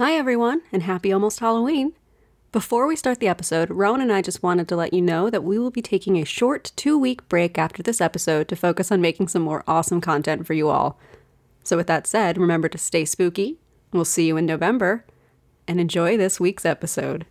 Hi, everyone, and happy almost Halloween. Before we start the episode, Rowan and I just wanted to let you know that we will be taking a short two week break after this episode to focus on making some more awesome content for you all. So, with that said, remember to stay spooky. We'll see you in November and enjoy this week's episode.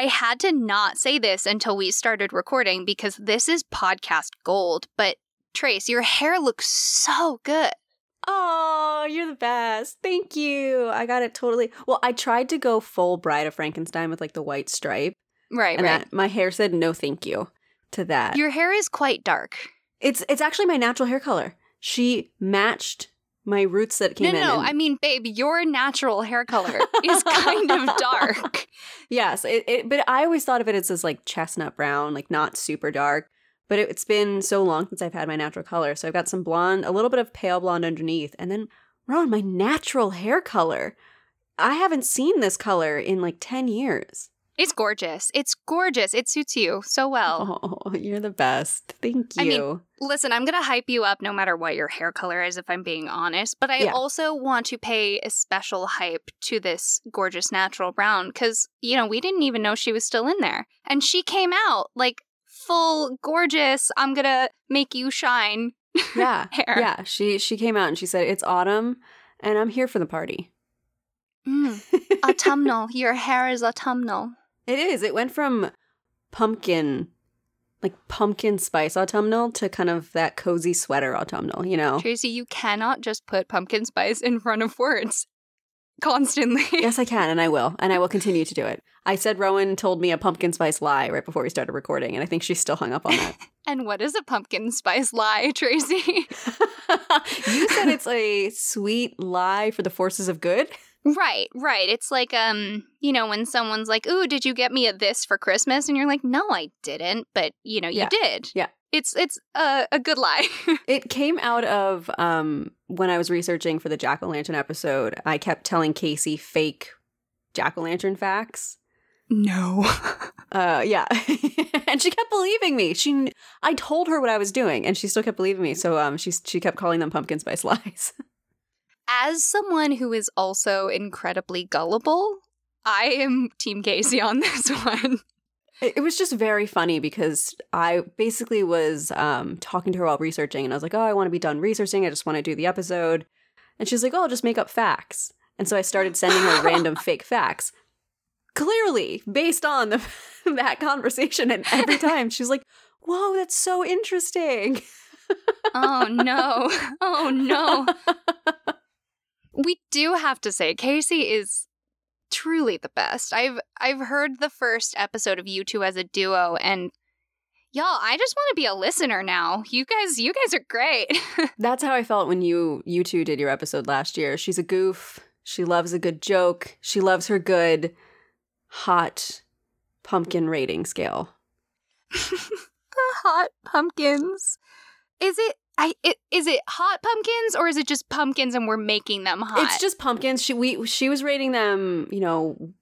I had to not say this until we started recording because this is podcast gold. But Trace, your hair looks so good. Oh, you're the best. Thank you. I got it totally. Well, I tried to go full Bride of Frankenstein with like the white stripe. Right, and right. that, my hair said no thank you to that. Your hair is quite dark. it's it's actually my natural hair color. She matched my roots that came no, in. no, no. and- I mean, babe, your natural hair color is kind of dark. Yes, it, it, but I always thought of it as this like chestnut brown, like not super dark. But it, it's been so long since I've had my natural color, so I've got some blonde, a little bit of pale blonde underneath, and then Ron, my natural hair color. I haven't seen this color in like ten years. It's gorgeous. It's gorgeous. It suits you so well. Oh, you're the best. Thank you. I mean, Listen, I'm going to hype you up no matter what your hair color is, if I'm being honest. But I Yeah. also want to pay a special hype to this gorgeous natural brown because, you know, we didn't even know she was still in there. And she came out like full gorgeous, I'm going to make you shine. yeah, hair. yeah. She she came out and she said it's autumn, and I'm here for the party. Mm, autumnal. Your hair is autumnal. It is. It went from pumpkin, like pumpkin spice autumnal, to kind of that cozy sweater autumnal. You know. Tracy, you cannot just put pumpkin spice in front of words constantly. yes, I can, and I will, and I will continue to do it. I said Rowan told me a pumpkin spice lie right before we started recording, and I think she's still hung up on that. and what is a pumpkin spice lie, Tracy? you said it's a sweet lie for the forces of good. Right, right. It's like um, you know, when someone's like, "Ooh, did you get me a this for Christmas?" and you're like, "No, I didn't," but you know, you Yeah. did. Yeah. It's it's a a good lie. It came out of um when I was researching for the Jack o' Lantern episode. I kept telling Casey fake Jack o' Lantern facts. no. Uh, yeah, and she kept believing me. She, I told her what I was doing, and she still kept believing me. So um, she she kept calling them pumpkin spice lies. As someone who is also incredibly gullible, I am Team Casey on this one. It, was just very funny because I basically was um talking to her while researching, and I was like, "Oh, I want to be done researching. I just want to do the episode." And she's like, "Oh, I'll just make up facts." And so I started sending her random fake facts, clearly based on the, that conversation. And every time she's like, "Whoa, that's so interesting." Oh no. Oh no. We do have to say Casey is truly the best. I've I've heard the first episode of you two as a duo and y'all, I just want to be a listener now. You guys you guys are great. That's how I felt when you you two did your episode last year. She's a goof. She loves a good joke. She loves her good hot pumpkin rating scale. The hot pumpkins. Is it I it, is it hot pumpkins or is it just pumpkins and we're making them hot? It's just pumpkins. She we she was rating them, you know,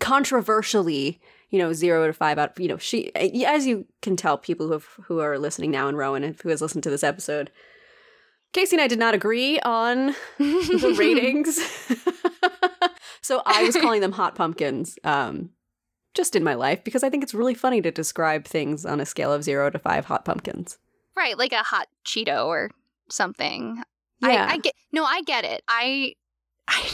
controversially, you know, zero to five out. You know, she as you can tell, people who have, who are listening now and Rowan and who has listened to this episode, Casey and I did not agree on the ratings. so I was calling them hot pumpkins. Um, just in my life because I think it's really funny to describe things on a scale of zero to five hot pumpkins. Right, like a hot Cheeto or something. Yeah. I, I get no, I get it. I, I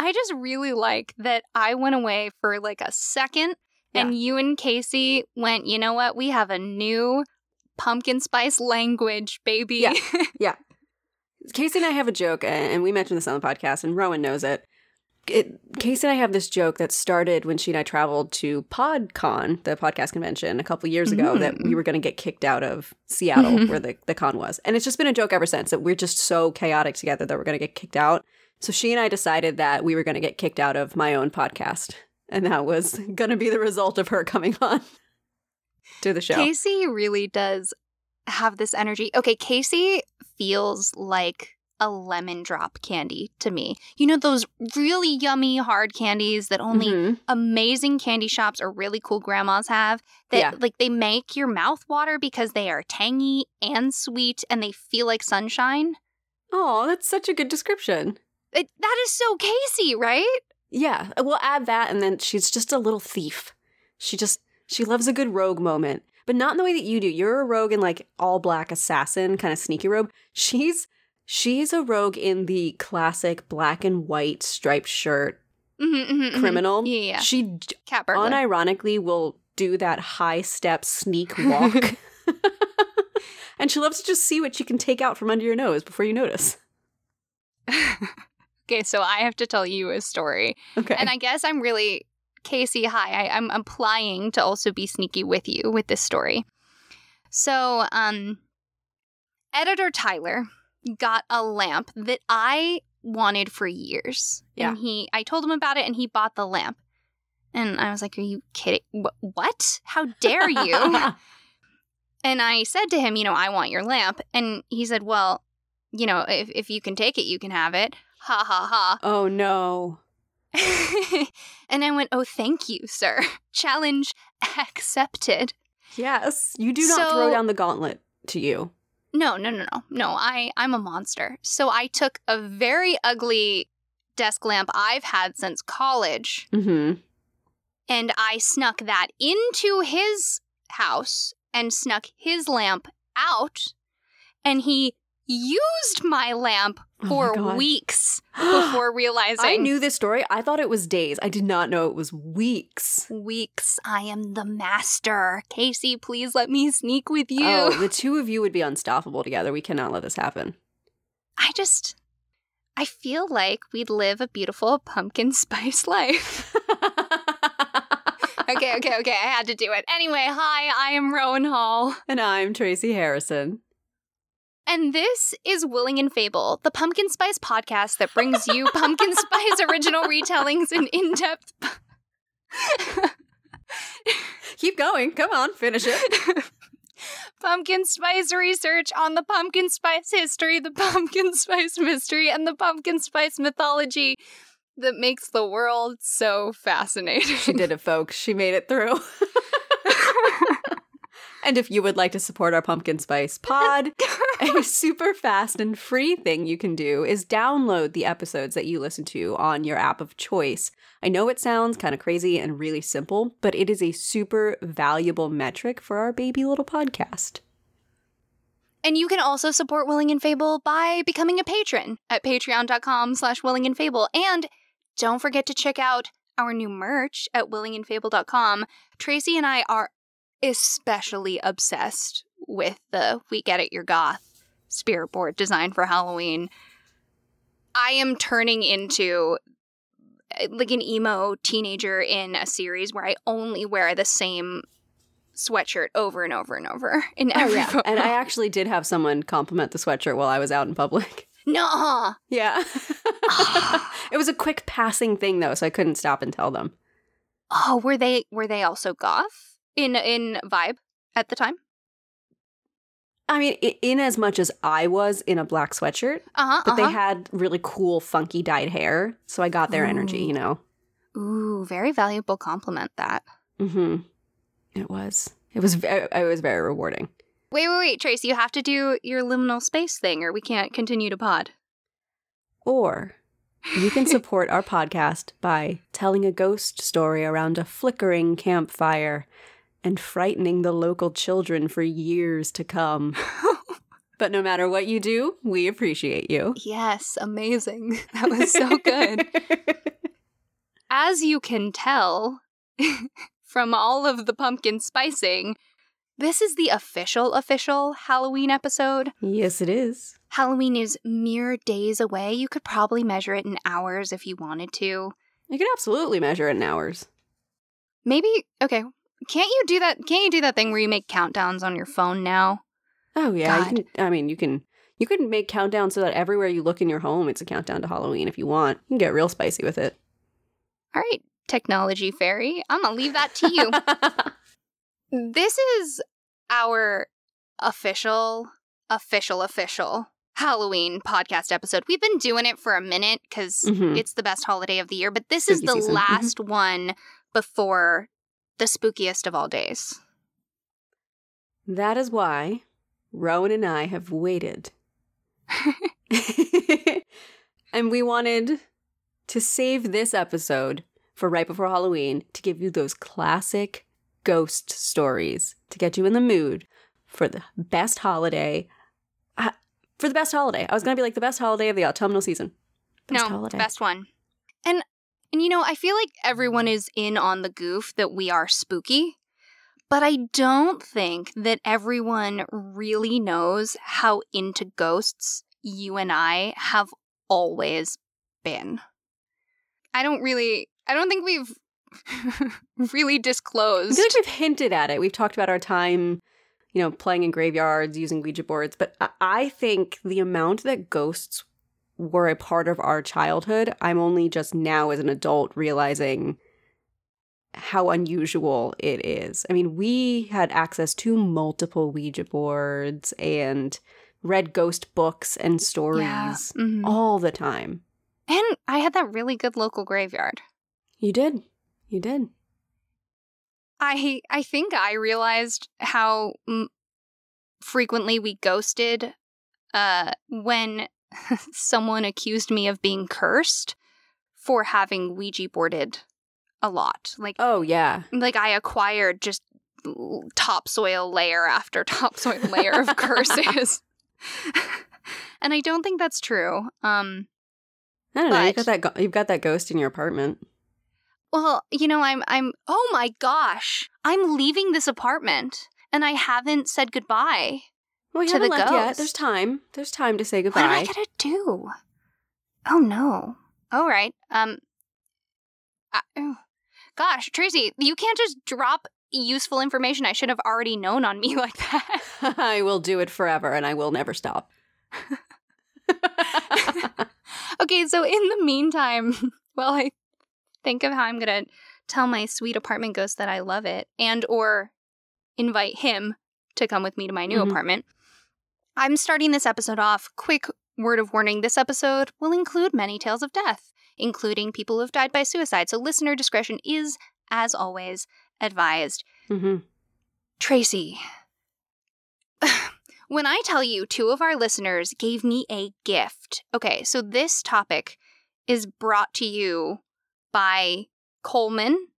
I just really like that I went away for like a second and you and Casey went, you know what? We have a new pumpkin spice language, baby. Yeah. Yeah. Casey and I have a joke, and we mentioned this on the podcast, and Rowan knows it. It. Casey and I have this joke that started when she and I traveled to PodCon, the podcast convention, a couple years ago, that we were going to get kicked out of Seattle, mm-hmm. where the, the con was. And it's just been a joke ever since that we're just so chaotic together that we're going to get kicked out. So she and I decided that we were going to get kicked out of my own podcast. And that was going to be the result of her coming on. to the show. Casey really does have this energy. Okay, Casey feels like a lemon drop candy to me. You know those really yummy hard candies that only Mhm. amazing candy shops or really cool grandmas have that Yeah. like they make your mouth water because they are tangy and sweet and they feel like sunshine. Oh, that's such a good description. It, that is so Casey, right? Yeah, we'll add that, and then she's just a little thief. She just she loves a good rogue moment, but not in the way that you do. You're a rogue in like all black assassin kind of sneaky robe. She's she's a rogue in the classic black and white striped shirt Mm-hmm, mm-hmm, mhm. criminal. Yeah, yeah. She Cat burglar. unironically will do that high step sneak walk. and she loves to just see what she can take out from under your nose before you notice. okay, so I have to tell you a story. Okay. And I guess I'm really Casey. Hi, I, I'm applying to also be sneaky with you with this story. So, um, editor Tyler got a lamp that I wanted for years. Yeah. And he, I told him about it, and he bought the lamp. And I was like, "Are you kidding? Wh- What? How dare you?" and I said to him, "You know, I want your lamp." And he said, "Well, you know, if if you can take it, you can have it." Ha ha ha. oh no. and I went, "Oh, thank you, sir. Challenge accepted." Yes, you do not throw down the gauntlet to you. No, no, no, no, no. I I'm a monster. So I took a very ugly desk lamp I've had since college, Mm-hmm. and I snuck that into his house and snuck his lamp out, and he used my lamp Oh my for weeks before realizing I knew this story. I thought it was days. I did not know it was weeks. weeks. I am the master. Casey, please let me sneak with you. Oh, the two of you would be unstoppable together. We cannot let this happen. I just, I feel like we'd live a beautiful pumpkin spice life. okay, okay, okay. I had to do it. Anyway, hi, I am Rowan Hall. and I'm Tracy Harrison. And this is Willing and Fable, the pumpkin spice podcast that brings you pumpkin spice original retellings and in depth. Keep going. Come on, finish it. pumpkin spice research on the pumpkin spice history, the pumpkin spice mystery, and the pumpkin spice mythology that makes the world so fascinating. She did it, folks. She made it through. And if you would like to support our pumpkin spice pod, a super fast and free thing you can do is download the episodes that you listen to on your app of choice. I know it sounds kind of crazy and really simple, but it is a super valuable metric for our baby little podcast. And you can also support Willing and Fable by becoming a patron at patreon.com slash willing and fable. And don't forget to check out our new merch at willingandfable.com. Tracy and I are especially obsessed with the We Get It Your Goth spirit board design for Halloween. I am turning into uh, like an emo teenager in a series where I only wear the same sweatshirt over and over and over in every photo. And I actually did have someone compliment the sweatshirt while I was out in public. no. Yeah. it was a quick passing thing though, so I couldn't stop and tell them. Oh, were they were they also goth in in vibe at the time? I mean, in as much as I was in a black sweatshirt, Uh huh. but they had really cool, funky dyed hair, so I got their energy. You know. Ooh, very valuable compliment. That. Mm-hmm. It was. It was. Very, it was very rewarding. Wait, wait, wait, Tracy. You have to do your liminal space thing, or we can't continue to pod. Or you can support our podcast by telling a ghost story around a flickering campfire and frightening the local children for years to come. But no matter what you do, we appreciate you. yes, amazing. That was so good. As you can tell from all of the pumpkin spicing, this is the official official Halloween episode. yes, it is. Halloween is mere days away. You could probably measure it in hours if you wanted to. You could absolutely measure it in hours. Maybe okay. Can't you do that? Can't you do that thing where you make countdowns on your phone now? Oh yeah, can, I mean you can you can make countdowns so that everywhere you look in your home, it's a countdown to Halloween. If you want, you can get real spicy with it. All right, technology fairy. I'm gonna leave that to you. This is our official, official, official Halloween podcast episode. We've been doing it for a minute because Mhm. it's the best holiday of the year, but this is the season. Mhm. last one before the spookiest of all days. That is why Rowan and I have waited. and we wanted to save this episode for right before Halloween to give you those classic ghost stories to get you in the mood for the best holiday. uh, For the best holiday. I was going to be like the best holiday of the autumnal season. Best no, holiday. best one. And and you know, I feel like everyone is in on the goof that we are spooky, but I don't think that everyone really knows how into ghosts you and I have always been. I don't really I don't think we've really disclosed. I feel like we've hinted at it. We've talked about our time, you know, playing in graveyards, using Ouija boards, but I think the amount that ghosts were a part of our childhood, I'm only just now as an adult realizing how unusual it is. I mean, we had access to multiple Ouija boards and read ghost books and stories Yeah. Mhm. all the time. And I had that really good local graveyard. You did. You did. I I think I realized how mm, frequently we ghosted uh, when someone accused me of being cursed for having Ouija boarded a lot. Like Oh, yeah. like I acquired just topsoil layer after topsoil layer of curses. and I don't think that's true. Um I don't know. You've got that. Go- you've got that ghost in your apartment. Well, you know, I'm I'm oh my gosh. I'm leaving this apartment and I haven't said goodbye. Well, you To haven't the left yet. There's time. There's time to say goodbye. What am I gonna do? Oh no. All right. Um. I, oh. gosh, Tracy, you can't just drop useful information I should have already known on me like that. I will do it forever, and I will never stop. okay, so in the meantime, while I think of how I'm gonna tell my sweet apartment ghost that I love it, and or invite him to come with me to my new Mhm. apartment, I'm starting this episode off. Quick word of warning: this episode will include many tales of death, including people who have died by suicide. So listener discretion is, as always, advised. hmm Tracy, when I tell you two of our listeners gave me a gift, okay, so this topic is brought to you by Coleman,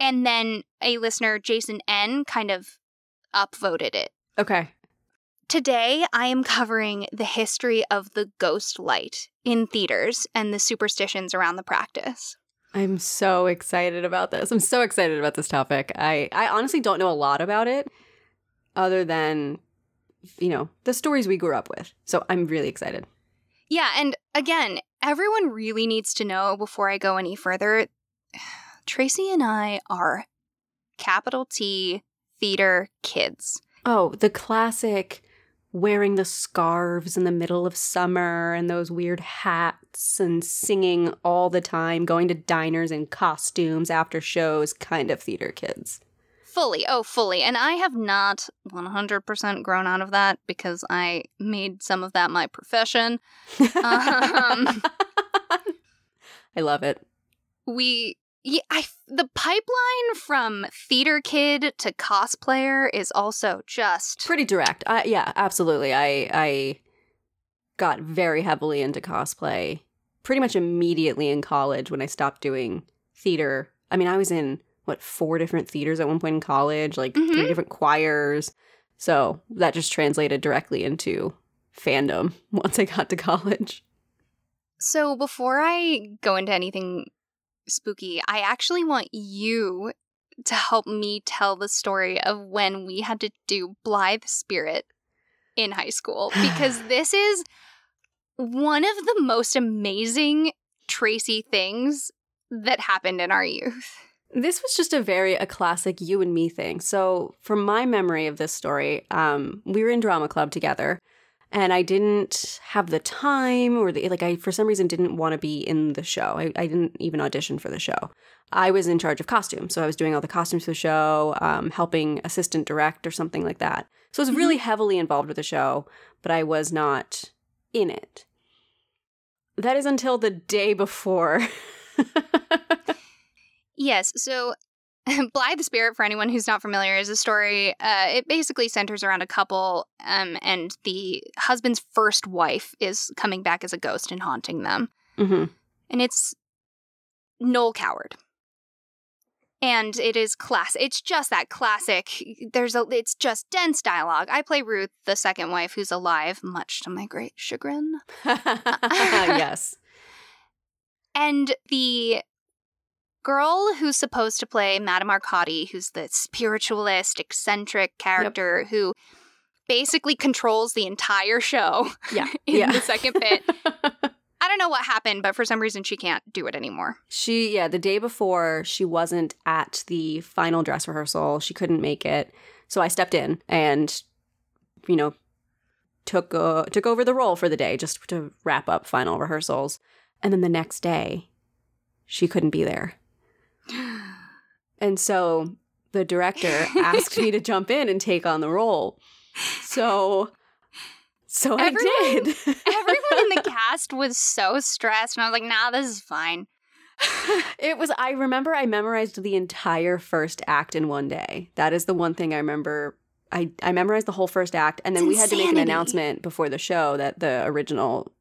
and then a listener, Jason N., kind of upvoted it. Okay. Today, I am covering the history of the ghost light in theaters and the superstitions around the practice. I'm so excited about this. I'm so excited about this topic. I I honestly don't know a lot about it, other than you know the stories we grew up with. So I'm really excited. Yeah, and again, everyone really needs to know before I go any further Tracy and I are capital T theater kids. Oh, the classic wearing the scarves in the middle of summer and those weird hats and singing all the time, going to diners in costumes after shows kind of theater kids. Fully, oh, fully. And I have not 100% grown out of that because I made some of that my profession. Um. I love it. We. Yeah, I, the pipeline from theater kid to cosplayer is also just Pretty direct. I, yeah, absolutely. I I got very heavily into cosplay pretty much immediately in college when I stopped doing theater. I mean, I was in what four different theaters at one point in college, like Mhm. three different choirs. So that just translated directly into fandom once I got to college. So before I go into anything spooky, I actually want you to help me tell the story of when we had to do Blithe Spirit in high school because this is one of the most amazing Tracy things that happened in our youth. This was just a very a classic you and me thing. So, from my memory of this story, um, we were in drama club together, and I didn't have the time or the like. I for some reason didn't want to be in the show. I, I didn't even audition for the show. I was in charge of costume, So I was doing all the costumes for the show, um, helping assistant direct or something like that. So I was really heavily involved with the show, but I was not in it. That is until the day before. Yes. So, Blithe the Spirit, for anyone who's not familiar, is a story. Uh, it basically centers around a couple, um, and the husband's first wife is coming back as a ghost and haunting them. Mhm. And it's Noel Coward. And it is class. It's just that classic. There's a. It's just dense dialogue. I play Ruth, the second wife, who's alive, much to my great chagrin. yes. And the girl who's supposed to play Madame Arcati, who's the spiritualist, eccentric character who basically controls the entire show Yeah. in yeah. the second bit. I don't know what happened, but for some reason she can't do it anymore. She, yeah, the day before, she wasn't at the final dress rehearsal. She couldn't make it. So I stepped in and, you know, took uh, took over the role for the day just to wrap up final rehearsals. And then the next day, she couldn't be there. And so the director asked me to jump in and take on the role. So so I did. Everyone in the cast was so stressed, and I was like, nah, this is fine. it was I remember I memorized the entire first act in one day. That is the one thing I remember. I, I memorized the whole first act and then It's we had to make an announcement before the show that the original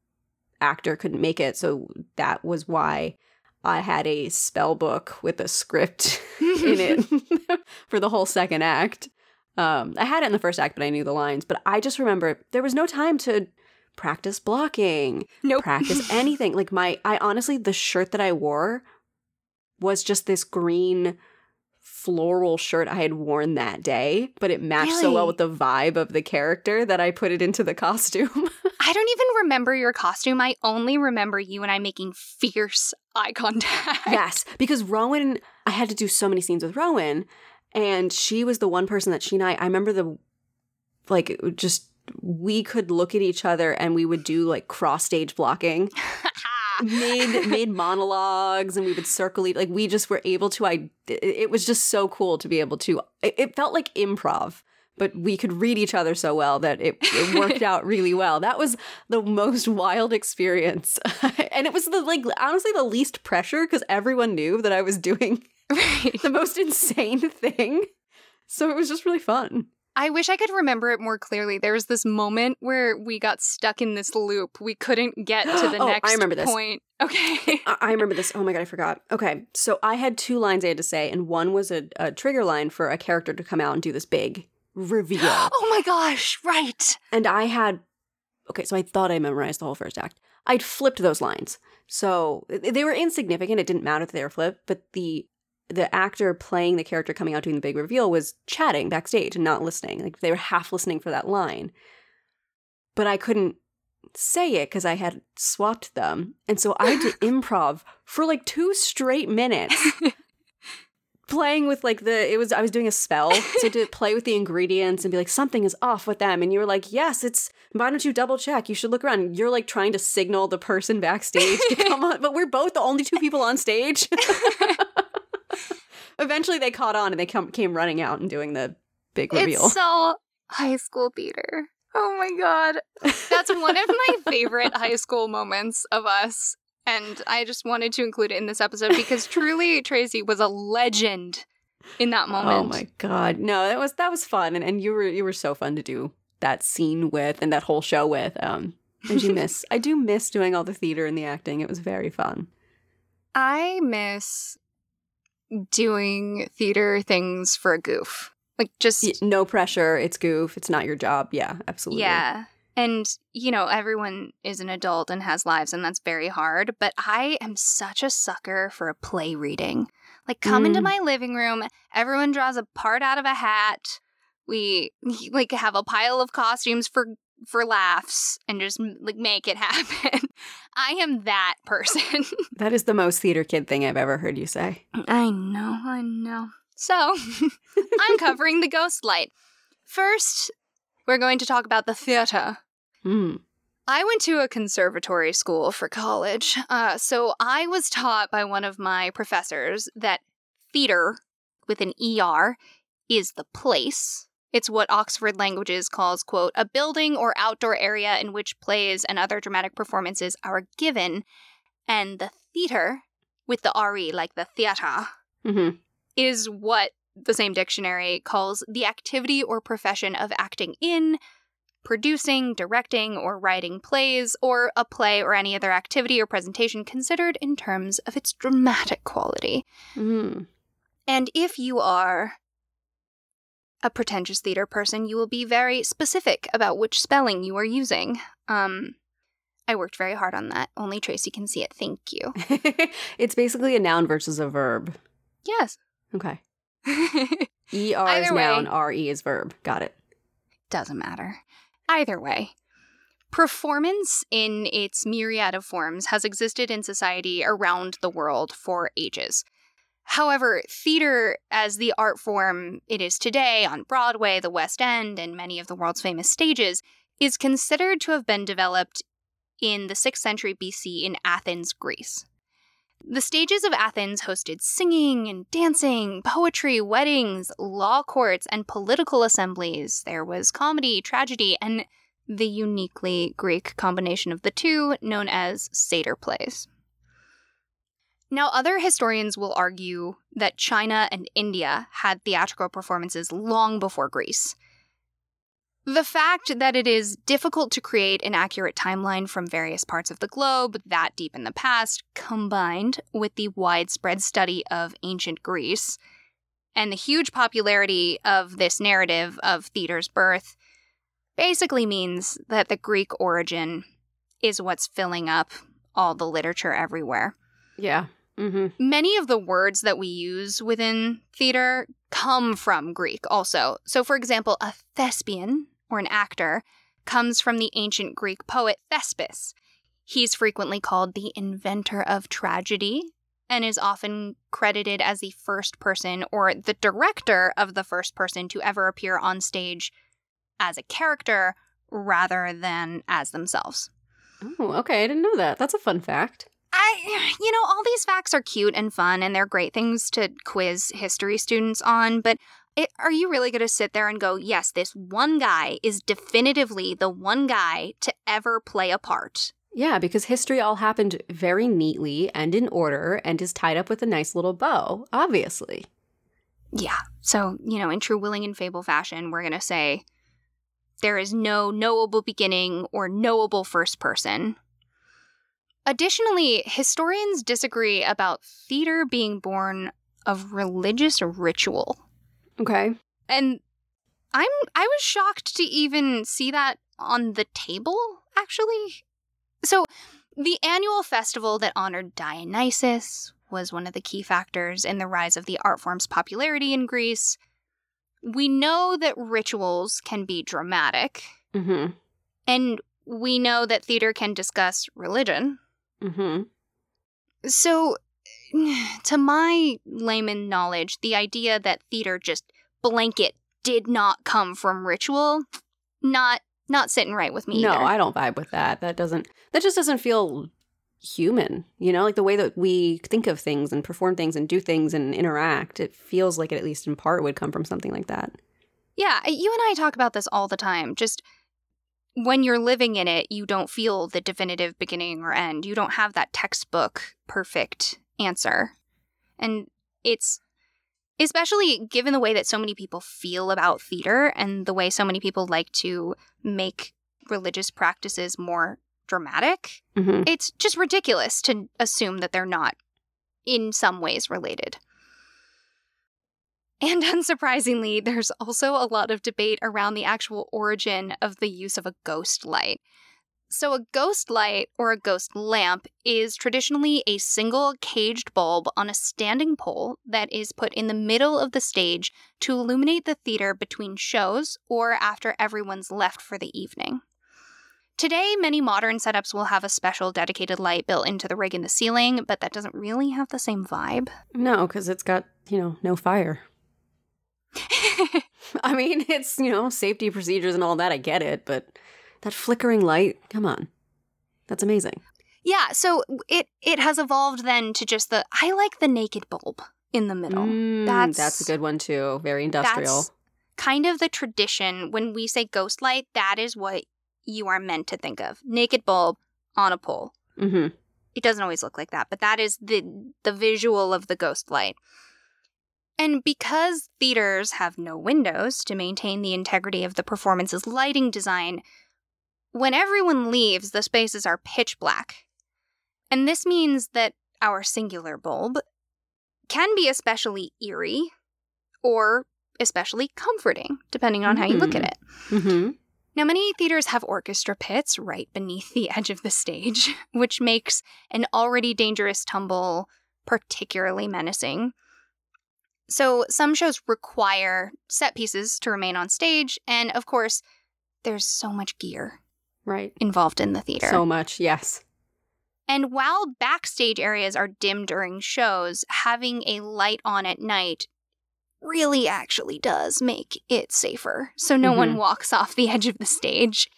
actor couldn't make it. So that was why I had a spell book with a script in it for the whole second act. Um, I had it in the first act, but I knew the lines. But I just remember there was no time to practice blocking, Nope. practice anything. Like my, I honestly, the shirt that I wore was just this green floral shirt I had worn that day, but it matched so well with the vibe of the character that I put it into the costume. I don't even remember your costume. I only remember you and I making fierce eye contact. yes, because Rowan, I had to do so many scenes with Rowan, and she was the one person that she and I, I remember the, like, just, we could look at each other and we would do like cross stage blocking. made made monologues and we would circle each like we just were able to i it, it was just so cool to be able to it, it felt like improv but we could read each other so well that it, it worked out really well. That was the most wild experience. And it was the like honestly the least pressure because everyone knew that i was doing right. the most insane thing. So it was just really fun I wish I could remember it more clearly. There was this moment where we got stuck in this loop. We couldn't get to the Oh, I remember this. point. Okay. I I remember this. Oh my god, I forgot. Okay, so I had two lines I had to say, and one was a, a trigger line for a character to come out and do this big reveal. oh my gosh, right. and I had, okay, so I thought I memorized the whole first act. I'd flipped those lines, so they were insignificant. It didn't matter that they were flipped, but the the actor playing the character coming out doing the big reveal was chatting backstage and not listening. Like they were half listening for that line, but I couldn't say it because I had swapped them. And so I had to improv for like two straight minutes. Playing with like the it was I was doing a spell so to play with the ingredients and be like something is off with them and you were like yes it's why don't you double check you should look around And you're like trying to signal the person backstage to come on but we're both the only two people on stage eventually they caught on and they come, came running out and doing the big reveal It's so high school theater. Oh my god. That's one of my favorite high school moments of us. And I just wanted to include it in this episode because truly Tracy was a legend in that moment. Oh my god. No, that was that was fun and, and you were you were so fun to do that scene with and that whole show with. Um I do miss I do miss doing all the theater and the acting. It was very fun. I miss doing theater things for a goof. Like just No pressure, it's goof, it's not your job. Yeah, absolutely. Yeah. And, you know, everyone is an adult and has lives, and that's very hard. But I am such a sucker for a play reading. Like, come into Mm. my living room, everyone draws a part out of a hat. We, like, have a pile of costumes for for laughs and just like make it happen. I am that person. That is the most theater kid thing I've ever heard you say. I know, I know. So, I'm covering the ghost light. First, we're going to talk about the theater. Mm. I went to a conservatory school for college. Uh, so I was taught by one of my professors that theater with an ER is the place. It's what Oxford Languages calls, quote, a building or outdoor area in which plays and other dramatic performances are given. And the theater, with the RE, like the theater, Mm-hmm. is what the same dictionary calls the activity or profession of acting in, producing, directing, or writing plays, or a play or any other activity or presentation considered in terms of its dramatic quality. Mm-hmm. And if you are a pretentious theater person, you will be very specific about which spelling you are using. Um, I worked very hard on that. Only Tracy can see it. Thank you. it's basically a noun versus a verb. Yes. Okay. ER is way. noun, RE is verb. Got it. Doesn't matter. Either way, performance in its myriad of forms has existed in society around the world for ages. However, theater as the art form it is today on Broadway, the West End, and many of the world's famous stages is considered to have been developed in the 6th century BC in Athens, Greece. The stages of Athens hosted singing and dancing, poetry, weddings, law courts, and political assemblies. There was comedy, tragedy, and the uniquely Greek combination of the two known as satyr plays. Now, other historians will argue that China and India had theatrical performances long before Greece. The fact that it is difficult to create an accurate timeline from various parts of the globe that deep in the past, combined with the widespread study of ancient Greece and the huge popularity of this narrative of theater's birth, basically means that the Greek origin is what's filling up all the literature everywhere. Yeah. Mm-hmm. Many of the words that we use within theater come from Greek also. So, for example, a thespian or an actor comes from the ancient Greek poet Thespis. He's frequently called the inventor of tragedy and is often credited as the first person or the director of the first person to ever appear on stage as a character rather than as themselves. Oh, okay. I didn't know that. That's a fun fact. I, you know, all these facts are cute and fun, and they're great things to quiz history students on, but it, are you really going to sit there and go, yes, this one guy is definitively the one guy to ever play a part? Yeah, because history all happened very neatly and in order and is tied up with a nice little bow, obviously. Yeah. So, you know, in true Willing and Fable fashion, we're going to say there is no knowable beginning or knowable first person. Additionally, historians disagree about theater being born of religious ritual. Okay. And I'm I was shocked to even see that on the table actually. So, the annual festival that honored Dionysus was one of the key factors in the rise of the art form's popularity in Greece. We know that rituals can be dramatic, Mm-hmm. and we know that theater can discuss religion. Mm-hmm. So, to my layman knowledge, the idea that theater just blanket did not come from ritual, not not sitting right with me. No, either. I don't vibe with that. That doesn't that just doesn't feel human, you know, like the way that we think of things and perform things and do things and interact. It feels like it at least in part would come from something like that. Yeah, you and I talk about this all the time. Just when you're living in it, you don't feel the definitive beginning or end. You don't have that textbook perfect answer. And it's especially given the way that so many people feel about theater and the way so many people like to make religious practices more dramatic, Mm-hmm. it's just ridiculous to assume that they're not in some ways related. And unsurprisingly, there's also a lot of debate around the actual origin of the use of a ghost light. So, a ghost light or a ghost lamp is traditionally a single caged bulb on a standing pole that is put in the middle of the stage to illuminate the theater between shows or after everyone's left for the evening. Today, many modern setups will have a special dedicated light built into the rig in the ceiling, but that doesn't really have the same vibe. No, because it's got, you know, no fire. I mean, it's, you know, safety procedures and all that. I get it, but that flickering light, come on. That's amazing. Yeah, so it it has evolved then to just the I like the naked bulb in the middle. Mm, That's- that's a good one too. Very industrial. That's kind of the tradition when we say ghost light, that is what you are meant to think of. Naked bulb on a pole. hmm It doesn't always look like that, but that is the the visual of the ghost light. And because theaters have no windows to maintain the integrity of the performance's lighting design, when everyone leaves, the spaces are pitch black. And this means that our singular bulb can be especially eerie or especially comforting, depending on how you look at it. hmm Now, many theaters have orchestra pits right beneath the edge of the stage, which makes an already dangerous tumble particularly menacing. So, some shows require set pieces to remain on stage, and of course, there's so much gear Right. involved in the theater. So much. Yes. And while backstage areas are dim during shows, having a light on at night really actually does make it safer so no one Mhm. walks off the edge of the stage.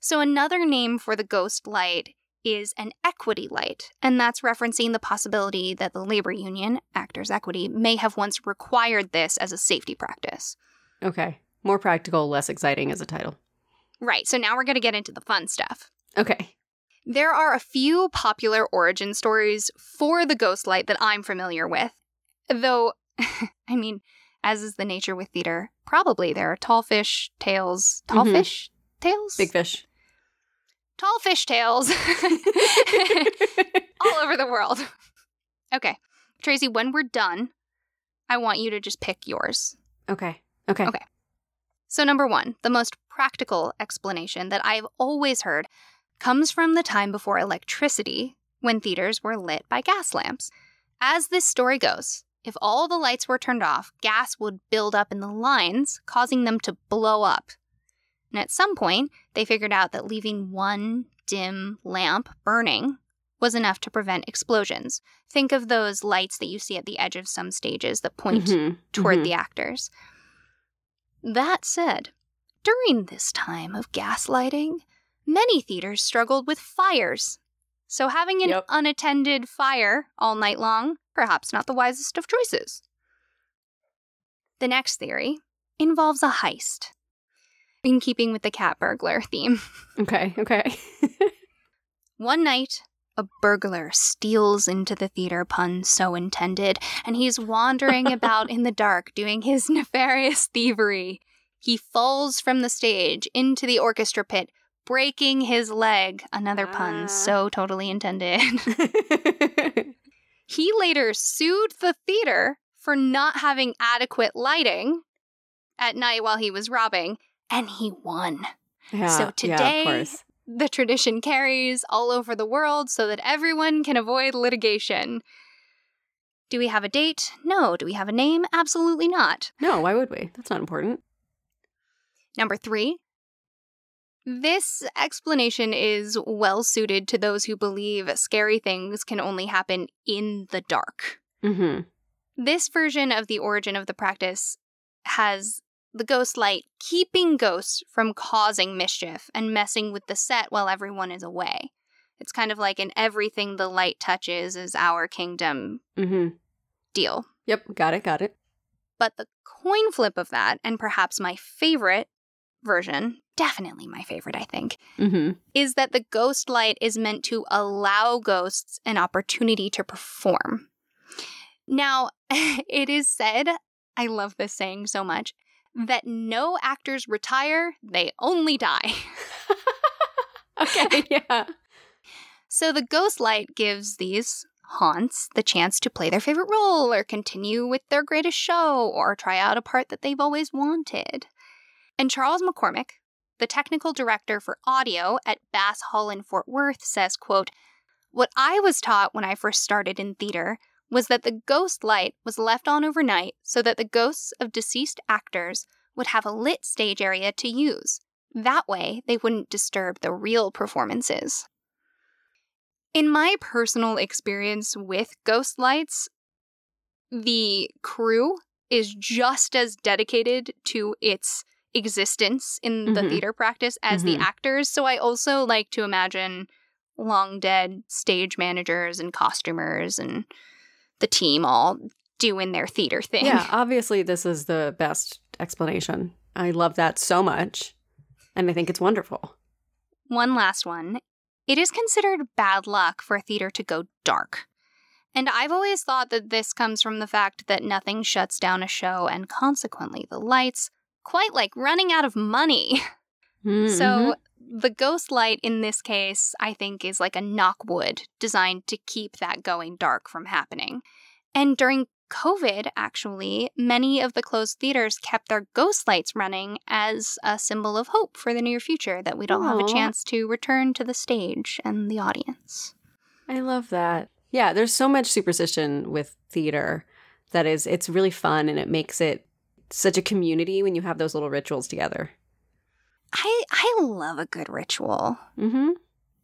So, another name for the ghost light is an equity light, and that's referencing the possibility that the labor union, Actors Equity, may have once required this as a safety practice. Okay. More practical, less exciting as a title. Right, so now we're going to get into the fun stuff. Okay. There are a few popular origin stories for the ghost light that I'm familiar with. Though, I mean, as is the nature with theater, probably there are tall fish tales. Tall Mhm. fish tales? Big fish. Tall fish tales all over the world. Okay. Tracy, when we're done, I want you to just pick yours. okay. Okay. Okay. So, number one, the most practical explanation that I've always heard comes from the time before electricity, when theaters were lit by gas lamps. As this story goes, if all the lights were turned off, gas would build up in the lines, causing them to blow up. And at some point, they figured out that leaving one dim lamp burning was enough to prevent explosions. Think of those lights that you see at the edge of some stages that point Mhm. toward Mhm. the actors. That said, during this time of gaslighting, many theaters struggled with fires. So having an Yep. unattended fire all night long, perhaps not the wisest of choices. The next theory involves a heist. In keeping with the cat burglar theme. Okay. Okay. One night, a burglar steals into the theater, pun so intended, and he's wandering about in the dark doing his nefarious thievery. He falls from the stage into the orchestra pit, breaking his leg. Another Ah. pun so totally intended. he later sued the theater for not having adequate lighting at night while he was robbing, and he won. yeah. So yeah, today- course. The tradition carries all over the world so that everyone can avoid litigation. Do we have a date? No. Do we have a name? Absolutely not. No, why would we? That's not important. Number three. This explanation is well suited to those who believe scary things can only happen in the dark. hmm This version of the origin of the practice has the ghost light keeping ghosts from causing mischief and messing with the set while everyone is away. It's kind of like an everything the light touches is our kingdom hmm deal. Yep. Got it. Got it. But the coin flip of that, and perhaps my favorite version, definitely my favorite, I think, hmm is that the ghost light is meant to allow ghosts an opportunity to perform. Now, it is said, I love this saying so much, that no actors retire, they only die. Okay. Yeah. So the ghost light gives these haunts the chance to play their favorite role or continue with their greatest show or try out a part that they've always wanted. And Charles McCormick, the technical director for audio at Bass Hall in Fort Worth says, quote, "What I was taught when I first started in theater was that the ghost light was left on overnight so that the ghosts of deceased actors would have a lit stage area to use. That way, they wouldn't disturb the real performances." In my personal experience with ghost lights, the crew is just as dedicated to its existence in the Mhm. theater practice as Mhm. the actors. So I also like to imagine long dead stage managers and costumers and the team all doing their theater thing. Yeah, obviously, this is the best explanation. I love that so much, and I think it's wonderful. One last one. It is considered bad luck for a theater to go dark. And I've always thought that this comes from the fact that nothing shuts down a show and consequently the lights, quite like running out of money. Mm-hmm. So the ghost light in this case, I think, is like a knockwood designed to keep that going dark from happening. And during COVID, actually, many of the closed theaters kept their ghost lights running as a symbol of hope for the near future that we'd all have a chance to return to the stage and the audience. I love that. Yeah, there's so much superstition with theater that is it's really fun and it makes it such a community when you have those little rituals together. I I love a good ritual. Mm-hmm.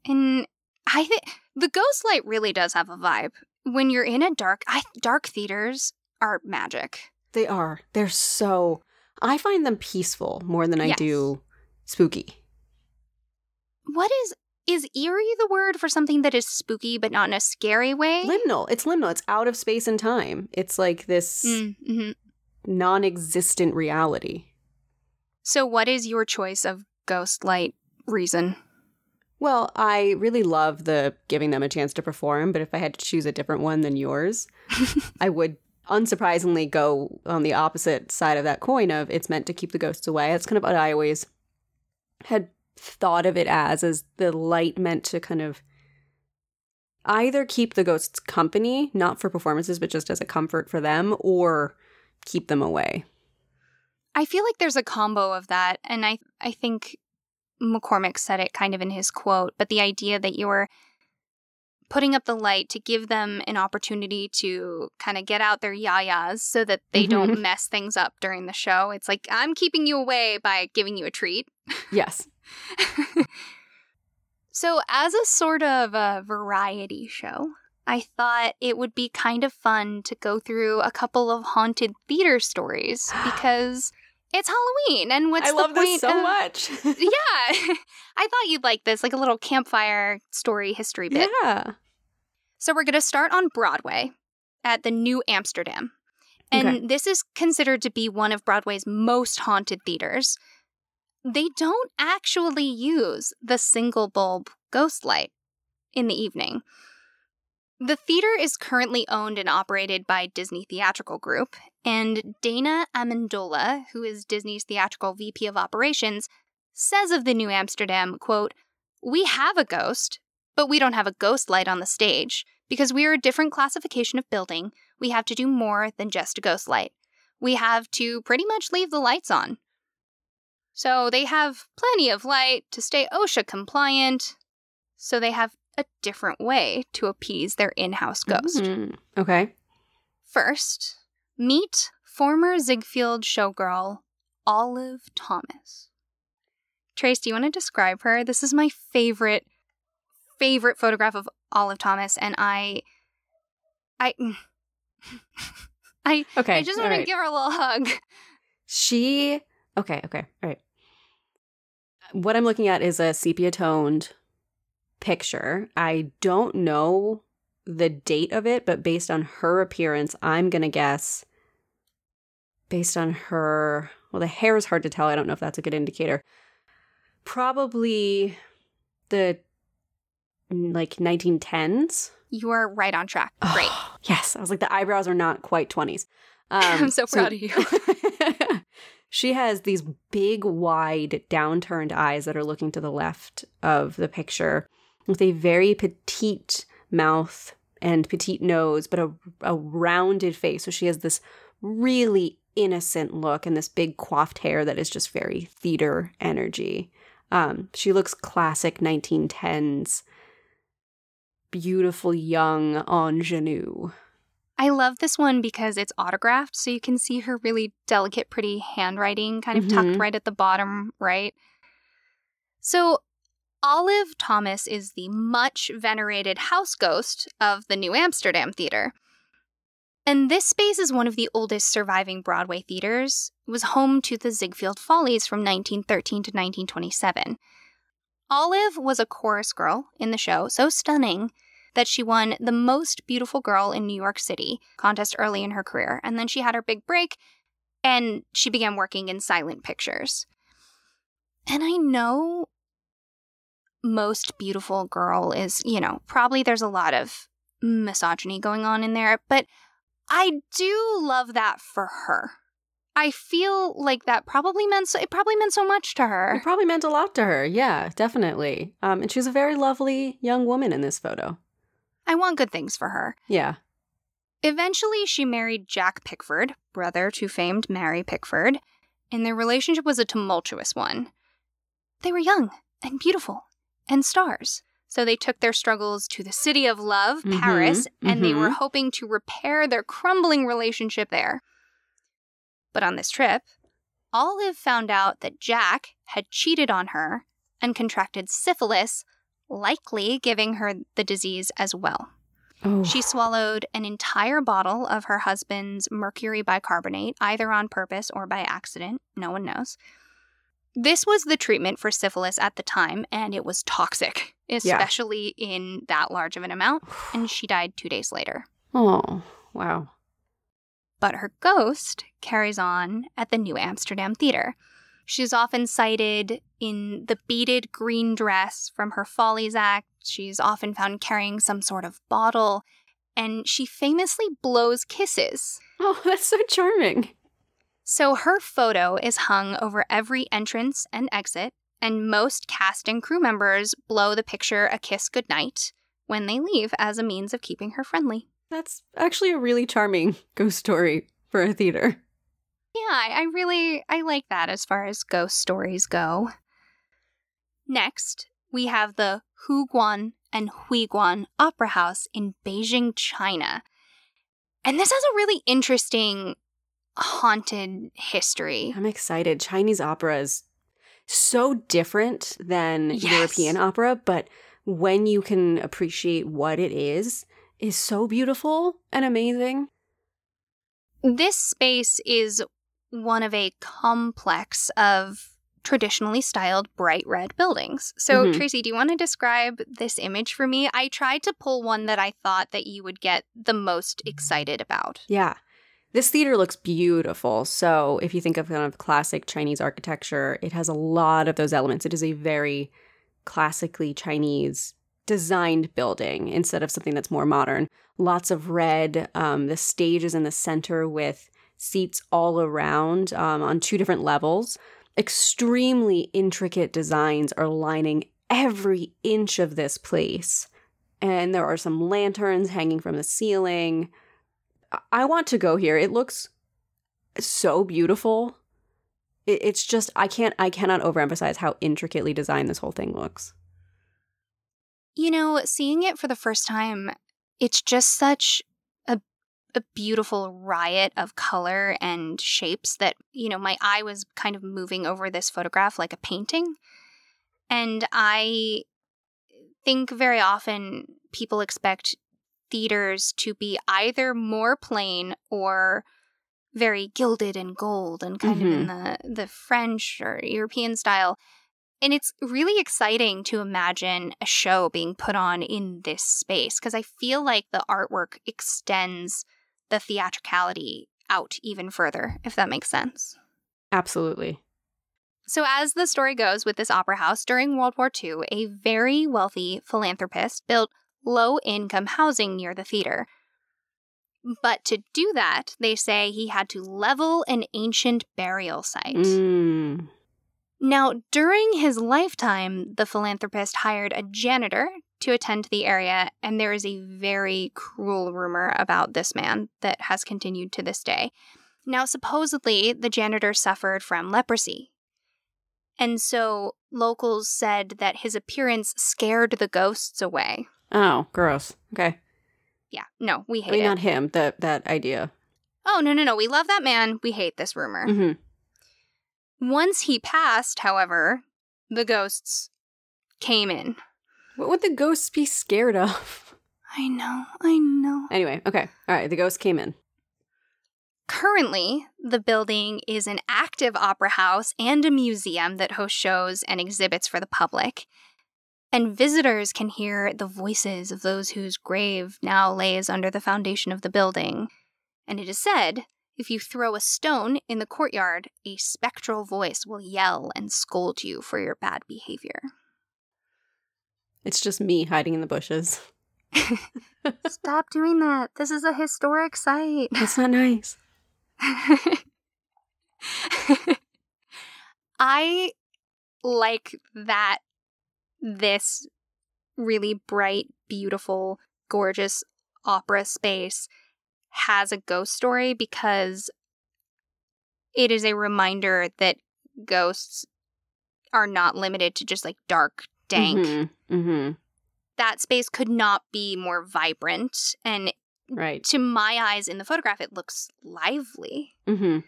And I think the ghost light really does have a vibe. When you're in a dark I dark theaters are magic. They are. They're so I find them peaceful more than I Yes. do spooky. What is is eerie the word for something that is spooky but not in a scary way? Liminal. It's liminal. It's out of space and time. It's like this Mm-hmm. non-existent reality. So, what is your choice of ghost light reason? Well, I really love the giving them a chance to perform, but if I had to choose a different one than yours, I would unsurprisingly go on the opposite side of that coin of it's meant to keep the ghosts away. That's kind of what I always had thought of it as as the light meant to kind of either keep the ghosts company, not for performances, but just as a comfort for them, or keep them away. I feel like there's a combo of that, and I I think McCormick said it kind of in his quote, but the idea that you're putting up the light to give them an opportunity to kind of get out their yayas so that they don't mm-hmm. mess things up during the show. It's like I'm keeping you away by giving you a treat. Yes. so, as a sort of a variety show, I thought it would be kind of fun to go through a couple of haunted theater stories because it's Halloween, and what's I the love point this so of- much. yeah, I thought you'd like this, like a little campfire story history bit. yeah. So we're going to start on Broadway at the New Amsterdam. And Okay. this is considered to be one of Broadway's most haunted theaters. They don't actually use the single bulb ghost light in the evening. The theater is currently owned and operated by Disney Theatrical Group, and Dana Amendola, who is Disney's theatrical VP of operations, says of the New Amsterdam, quote, "We have a ghost, but we don't have a ghost light on the stage because we are a different classification of building. We have to do more than just a ghost light. We have to pretty much leave the lights on. So they have plenty of light to stay OSHA compliant. So they have a different way to appease their in-house ghost. Mhm. Okay. First, meet former Ziegfeld showgirl Olive Thomas. Trace, do you want to describe her? This is my favorite, favorite photograph of Olive Thomas, and I, I, I, Okay. I just want to give her a little hug. She okay, okay, all right. What I'm looking at is a sepia toned picture. I don't know the date of it, but based on her appearance, I'm gonna guess based on her well, the hair is hard to tell. I don't know if that's a good indicator. Probably the like 1910s. You are right on track. Great. yes, I was like the eyebrows are not quite 20s. Um, I'm so proud of you. she has these big, wide, downturned eyes that are looking to the left of the picture, with a very petite mouth and petite nose, but a, a rounded face. So she has this really innocent look and this big coiffed hair that is just very theater energy. Um, she looks classic 1910s, beautiful young ingenue. I love this one because it's autographed, so you can see her really delicate, pretty handwriting kind of tucked Mhm. right at the bottom right. So, Olive Thomas is the much venerated house ghost of the New Amsterdam Theater. And this space is one of the oldest surviving Broadway theaters. It was home to the Ziegfeld Follies from 1913 to 1927. Olive was a chorus girl in the show, so stunning that she won the Most Beautiful Girl in New York City contest early in her career. And then she had her big break and she began working in silent pictures. And I know Most Beautiful Girl is, you know, probably there's a lot of misogyny going on in there, but I do love that for her. I feel like that probably meant so, it probably meant so much to her. It probably meant a lot to her. Yeah, definitely. Um, and she's a very lovely young woman in this photo. I want good things for her. Yeah. Eventually, she married Jack Pickford, brother to famed Mary Pickford, and their relationship was a tumultuous one. They were young and beautiful and stars. So they took their struggles to the city of love, Mhm, Paris, and they were mhm. hoping to repair their crumbling relationship there. But on this trip, Olive found out that Jack had cheated on her and contracted syphilis, likely giving her the disease as well. Oh. She swallowed an entire bottle of her husband's mercury bicarbonate, either on purpose or by accident. No one knows. This was the treatment for syphilis at the time, and it was toxic, especially in that large of an amount. And she died two days later. oh, wow. But her ghost carries on at the New Amsterdam Theater. She's often cited in the beaded green dress from her Follies act. She's often found carrying some sort of bottle, and she famously blows kisses. Oh, that's so charming. So her photo is hung over every entrance and exit, and most cast and crew members blow the picture a kiss goodnight when they leave as a means of keeping her friendly. That's actually a really charming ghost story for a theater. Yeah, I really I like that as far as ghost stories go. Next, we have the Huguang and Huiguan Opera House in Beijing, China. And this has a really interesting haunted history. I'm excited. Chinese opera is so different than Yes. European opera, but when you can appreciate what it is, is so beautiful and amazing. This space is one of a complex of traditionally styled bright red buildings. So, Mhm. Tracy, do you want to describe this image for me? I tried to pull one that I thought that you would get the most excited about. Yeah. This theater looks beautiful. So, if you think of kind of classic Chinese architecture, it has a lot of those elements. It is a very classically Chinese designed building instead of something that's more modern. Lots of red. Um, the stage is in the center with seats all around um, on two different levels. Extremely intricate designs are lining every inch of this place. And there are some lanterns hanging from the ceiling. I- want to go here. It looks so beautiful. It, it's just I can't I cannot overemphasize how intricately designed this whole thing looks. You know, seeing it for the first time, it's just such a a beautiful riot of color and shapes that, you know, my eye was kind of moving over this photograph like a painting. And I think very often people expect theaters to be either more plain or very gilded and gold and kind of in mm-hmm. the the French or European style. And it's really exciting to imagine a show being put on in this space because I feel like the artwork extends the theatricality out even further, if that makes sense. Absolutely. So, as the story goes with this opera house, during World War II, a very wealthy philanthropist built low income housing near the theater. But to do that, they say he had to level an ancient burial site. Mm. Now, during his lifetime, the philanthropist hired a janitor to attend to the area, and there is a very cruel rumor about this man that has continued to this day. Now, supposedly, the janitor suffered from leprosy. And so locals said that his appearance scared the ghosts away. Oh, gross. Okay. Yeah, no, we I hate mean, it. not him. That that idea. oh, no, no, no, we love that man. We hate this rumor. Mm-hmm. Once he passed, however, the ghosts came in. What would the ghosts be scared of? I know, I know. Anyway, okay. All right. The ghosts came in. Currently, the building is an active opera house and a museum that hosts shows and exhibits for the public. And visitors can hear the voices of those whose grave now lays under the foundation of the building. And it is said if you throw a stone in the courtyard, a spectral voice will yell and scold you for your bad behavior. It's just me hiding in the bushes. Stop doing that. This is a historic site. That's not nice. I like that this really bright, beautiful, gorgeous opera space has a ghost story because it is a reminder that ghosts are not limited to just like dark, dank. Mm-hmm. Mm-hmm. That space could not be more vibrant. And Right. to my eyes in the photograph, it looks lively. Mm-hmm.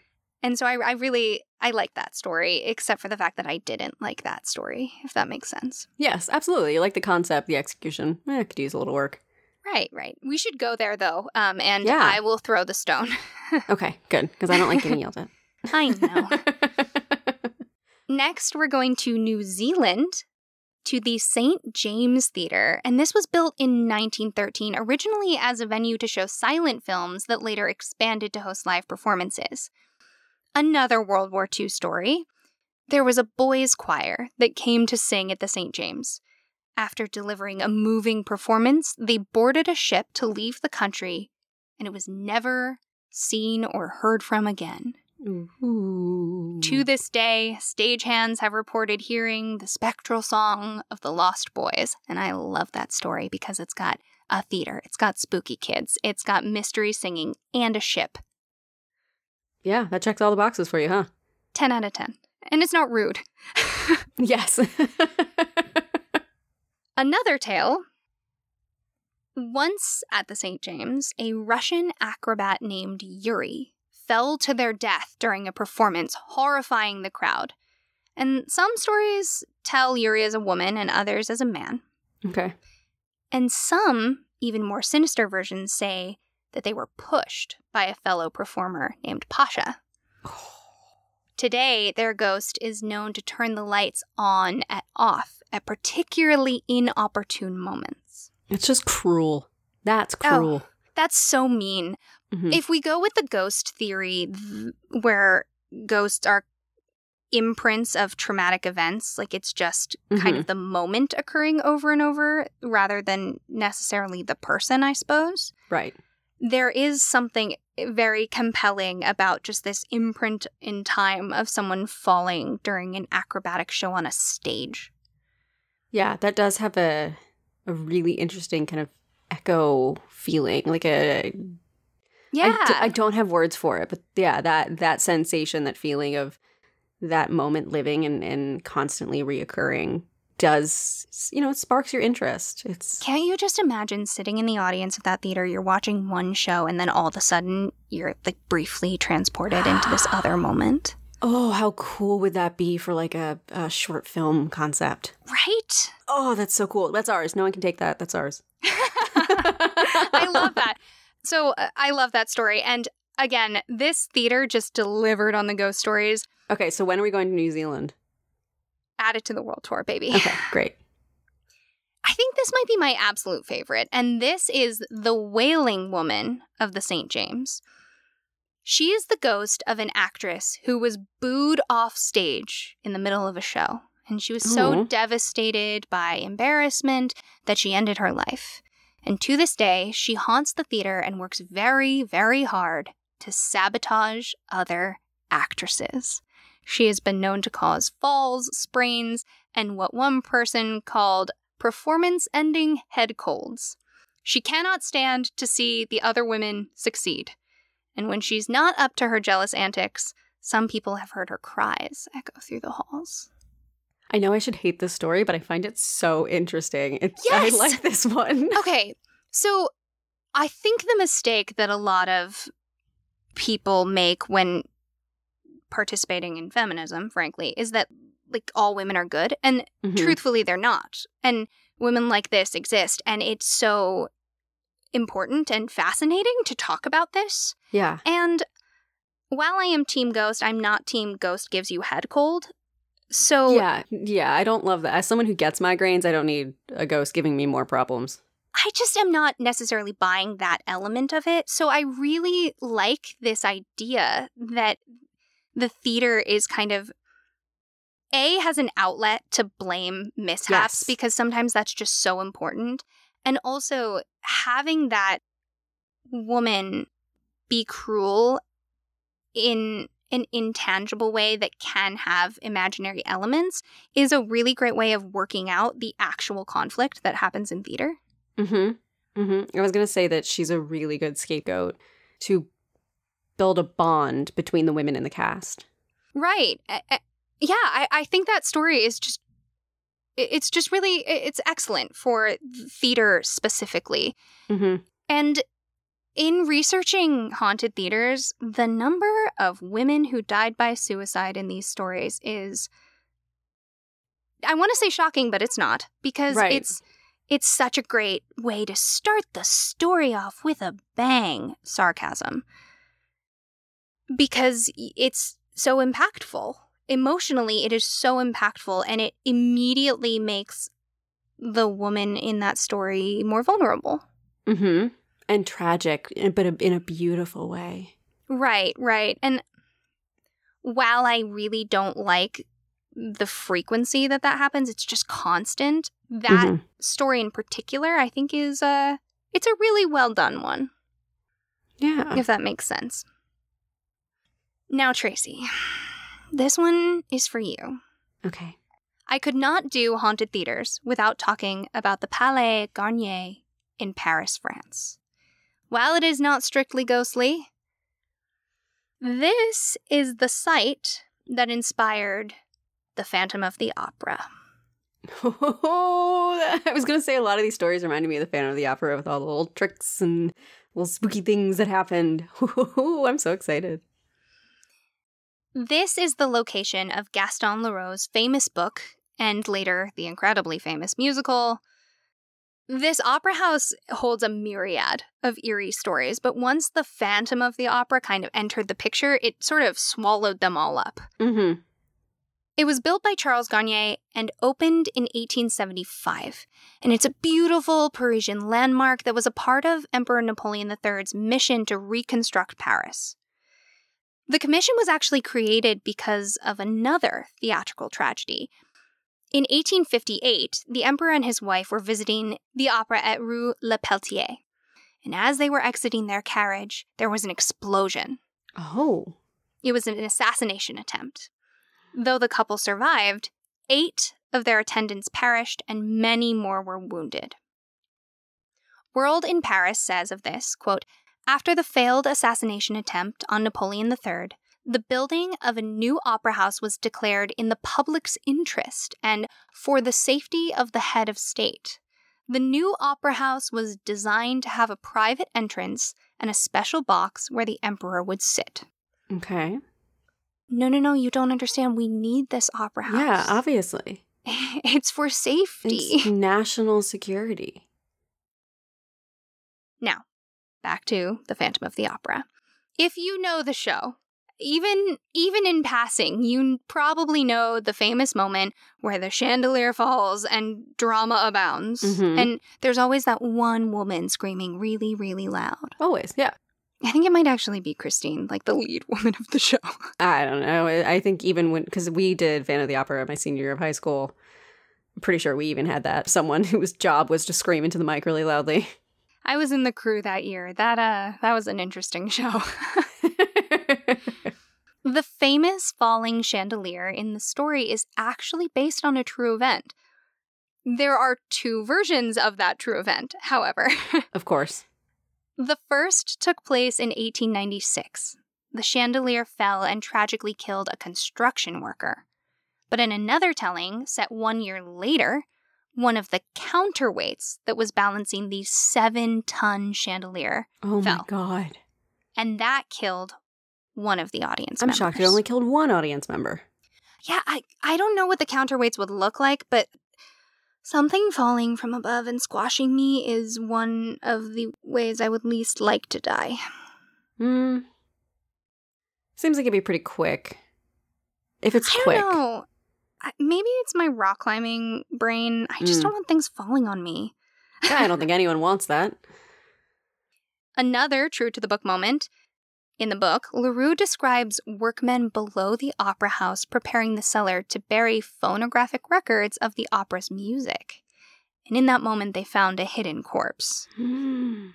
And so I, I really I like that story, except for the fact that I didn't like that story, if that makes sense. Yes, absolutely. I like the concept, the execution. Eh, could use a little work. Right, right. We should go there though, um, and Yeah. I will throw the stone. Okay, good. Because I don't like getting yelled at. I know. Next, we're going to New Zealand to the St. James Theatre, and this was built in 1913, originally as a venue to show silent films that later expanded to host live performances. Another World War II story. There was a boys' choir that came to sing at the St. James. After delivering a moving performance, they boarded a ship to leave the country, and it was never seen or heard from again. Ooh. To this day, stagehands have reported hearing the spectral song of the Lost Boys, and I love that story because it's got a theater, it's got spooky kids, it's got mystery singing, and a ship. Yeah, that checks all the boxes for you, huh? 10 out of 10. And it's not rude. Yes. Another tale. Once at the St. James, a Russian acrobat named Yuri fell to their death during a performance, horrifying the crowd. And some stories tell Yuri as a woman and others as a man. okay. And some, even more sinister versions, say that they were pushed by a fellow performer named Pasha. Today, their ghost is known to turn the lights on and off at particularly inopportune moments. It's just cruel. That's Oh. cruel. That's so mean. Mhm. If we go with the ghost theory, th- where ghosts are imprints of traumatic events, like it's just kind of the moment occurring over and over rather than necessarily the person, I suppose. Right. There is something very compelling about just this imprint in time of someone falling during an acrobatic show on a stage. Yeah, that does have a a really interesting kind of echo feeling. Like a Yeah. I, d- I don't have words for it, but yeah, that that sensation, that feeling of that moment living and, and constantly reoccurring does you know it sparks your interest. It's Can't you just imagine sitting in the audience of that theater, you're watching one show, and then all of a sudden you're like briefly transported into this other moment? oh, how cool would that be for like a, a short film concept? Right? Oh, that's so cool. That's ours. No one can take that. That's ours. I love that. So uh, I love that story. And again, this theater just delivered on the ghost stories. Okay, so when are we going to New Zealand? Add it to the world tour, baby. Okay, great. I think this might be my absolute favorite, and this is the Wailing Woman of the St. James. She is the ghost of an actress who was booed off stage in the middle of a show, and she was so devastated by embarrassment that she ended her life. And to this day, she haunts the theater and works very, very hard to sabotage other actresses. She has been known to cause falls, sprains, and what one person called performance ending head colds. She cannot stand to see the other women succeed. And when she's not up to her jealous antics, some people have heard her cries echo through the halls. I know I should hate this story, but I find it so interesting. It's, Yes! I like this one. Okay, so I think the mistake that a lot of people make when participating in feminism, frankly, is that like all women are good. And Mhm. truthfully they're not and women like this exist and it's so important and fascinating to talk about this Yeah. and while i am team ghost i'm not team ghost gives you head cold So yeah, yeah, I don't love that. As someone who gets migraines, I don't need a ghost giving me more problems. I just am not necessarily buying that element of it. So I really like this idea that the theater is kind of a has an outlet to blame mishaps Yes. because sometimes that's just so important. And also having that woman be cruel in an intangible way that can have imaginary elements is a really great way of working out the actual conflict that happens in theater. Mm-hmm. Mm-hmm. I was gonna say that she's a really good scapegoat to build a bond between the women in the cast. Right. I- I- yeah, I, I think that story is just it's just really it's excellent for theater specifically. Mm-hmm. And in researching haunted theaters, the number of women who died by suicide in these stories is I want to say shocking, but it's not because Right. it's it's such a great way to start the story off with a bang, sarcasm. Because it's so impactful. Emotionally, it is so impactful and it immediately makes the woman in that story more vulnerable. Mm-hmm. And tragic, eh, but in a beautiful way. Right, right. And while I really don't like the frequency that that happens, it's just constant. That Mhm. story in particular, I think is uh it's a really well done one, Yeah. if that makes sense. Now, Tracy, this one is for you. Okay. I could not do haunted theaters without talking about the Palais Garnier in Paris, France. While it is not strictly ghostly, this is the site that inspired the Phantom of the Opera. Oh, I was gonna say a lot of these stories reminded me of the Phantom of the Opera with all the little tricks and little spooky things that happened. I'm so excited. This is the location of Gaston Leroux's famous book and later the incredibly famous musical. This opera house holds a myriad of eerie stories, but once the Phantom of the Opera kind of entered the picture, it sort of swallowed them all up. Mm-hmm. It was built by Charles Garnier and opened in 1875. And it's a beautiful Parisian landmark that was a part of Emperor Napoleon III's mission to reconstruct Paris. The commission was actually created because of another theatrical tragedy. In 1858, the emperor and his wife were visiting the opera at Rue Le Peletier. And as they were exiting their carriage, there was an explosion. Oh. It was an assassination attempt. Though the couple survived, eight of their attendants perished and many more were wounded. World in Paris says of this, quote, after the failed assassination attempt on Napoleon III, the building of a new opera house was declared in the public's interest and for the safety of the head of state. The new opera house was designed to have a private entrance and a special box where the emperor would sit. Okay. No, no, no, you don't understand. We need this opera house. Yeah, obviously. it's for safety. It's national security. Now, back to The Phantom of the Opera. If you know the show, even even in passing, you probably know the famous moment where the chandelier falls and drama abounds. Mhm. And there's always that one woman screaming really, really loud. Always. Yeah. I think it might actually be Christine, like the lead woman of the show. I don't know. I I think even when, because we did Fan of the Opera my senior year of high school, I'm pretty sure we even had that. Someone whose job was to scream into the mic really loudly. I was in the crew that year. That uh that was an interesting show. The famous falling chandelier in the story is actually based on a true event. There are two versions of that true event, however. of course. the first took place in 1896. The chandelier fell and tragically killed a construction worker. But in another telling, set one year later, one of the counterweights that was balancing the seven ton chandelier, Oh my Fell. god. and that killed one of the audience members. I'm members. shocked it only killed one audience member. Yeah, I, I don't know what the counterweights would look like, but something falling from above and squashing me is one of the ways I would least like to die. Hmm. Seems like it'd be pretty quick. If it's I quick. know. Maybe it's my rock climbing brain. I just Mm. don't want things falling on me. Yeah, I don't think anyone wants that. Another true to the book moment. In the book, Leroux describes workmen below the opera house preparing the cellar to bury phonographic records of the opera's music. And in that moment, they found a hidden corpse. Hmm.